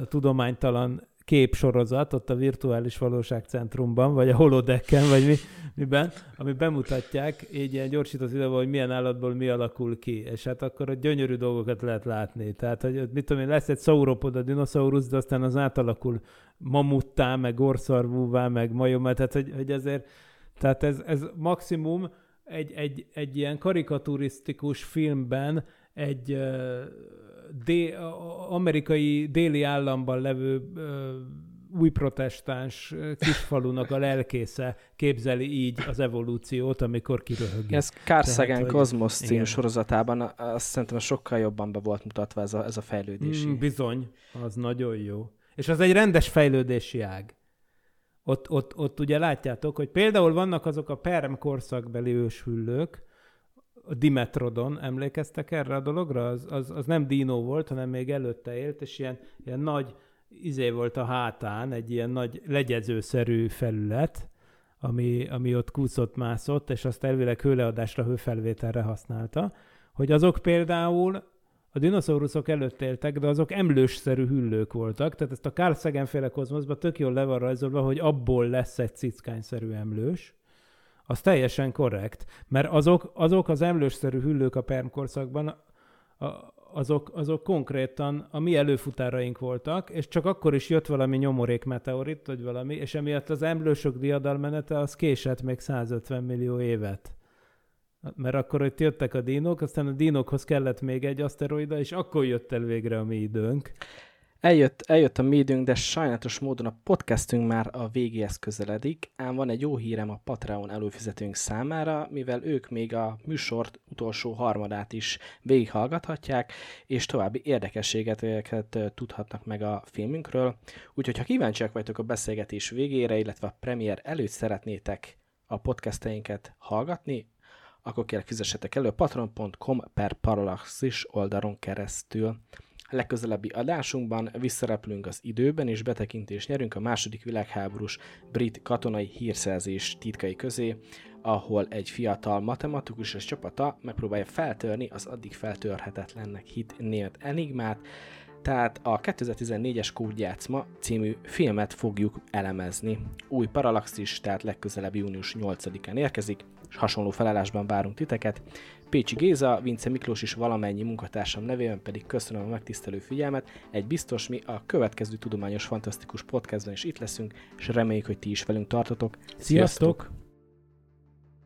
tudománytalan képsorozat ott a virtuális valóságcentrumban, vagy a holodecken, vagy mi, miben, ami bemutatják így ilyen gyorsított videóban, hogy milyen állatból mi alakul ki, és hát akkor ott gyönyörű dolgokat lehet látni. Tehát, hogy mit tudom én, lesz egy szauropod, a dinoszaurusz, de aztán az átalakul mamuttá, meg orszarvúvá, meg majomá, tehát hogy, hogy ezért, tehát ez, ez maximum egy, egy, egy ilyen karikaturisztikus filmben egy dé, amerikai déli államban levő új protestáns kisfalunak a lelkésze képzeli így az evolúciót, amikor kiröhögi. Ez Sagan hogy- Cosmos című sorozatában azt szerintem sokkal jobban be volt mutatva ez a, ez a fejlődési. Mm, bizony, az nagyon jó. És az egy rendes fejlődési ág. Ott, ott, ott ugye látjátok, hogy például vannak azok a perm korszakbeli őshüllők, a Dimetrodon, emlékeztek erre a dologra? Az, az, az nem dino volt, hanem még előtte élt, és ilyen, ilyen nagy izé volt a hátán, egy ilyen nagy legyezőszerű felület, ami, ami ott kúszott, mászott, és azt elvileg hőleadásra, hőfelvételre használta, hogy azok például a dinoszauruszok előtt éltek, de azok emlősszerű hüllők voltak, tehát ezt a Carl Sagan féle kozmoszban tök jól le van rajzolva, hogy abból lesz egy cickányszerű emlős, az teljesen korrekt, mert azok, azok az emlősszerű hüllők a permkorszakban, azok, azok konkrétan a mi előfutáraink voltak, és csak akkor is jött valami nyomorék meteorit, vagy valami, és emiatt az emlősök diadalmenete az késett még 150 millió évet. Mert akkor ott jöttek a dinók, aztán a dinókhoz kellett még egy aszteroida, és akkor jött el végre a mi időnk. Eljött, eljött a mi de sajnálatos módon a podcastünk már a végéhez közeledik, ám van egy jó hírem a Patreon előfizetőnk számára, mivel ők még a műsort utolsó harmadát is végighallgathatják, és további érdekességeket tudhatnak meg a filmünkről. Úgyhogy ha kíváncsiak vagytok a beszélgetés végére, illetve a premier előtt szeretnétek a podcasteinket hallgatni, akkor kérlek fizessetek elő patron.com per parallaxis oldalon keresztül. A legközelebbi adásunkban visszareplünk az időben, és betekintést nyerünk a második világháborús brit katonai hírszerzés titkai közé, ahol egy fiatal matematikus és csapata megpróbálja feltörni az addig feltörhetetlennek hit német enigmát, tehát a 2014-es Kódjátszma című filmet fogjuk elemezni. Új Parallaxis, tehát legközelebb június 8-án érkezik, és hasonló felállásban várunk titeket. Pécsi Géza, Vince Miklós is valamennyi munkatársam nevében pedig köszönöm a megtisztelő figyelmet. Egy biztos mi a következő tudományos fantasztikus podcastban is itt leszünk, és reméljük, hogy ti is velünk tartotok. Sziasztok!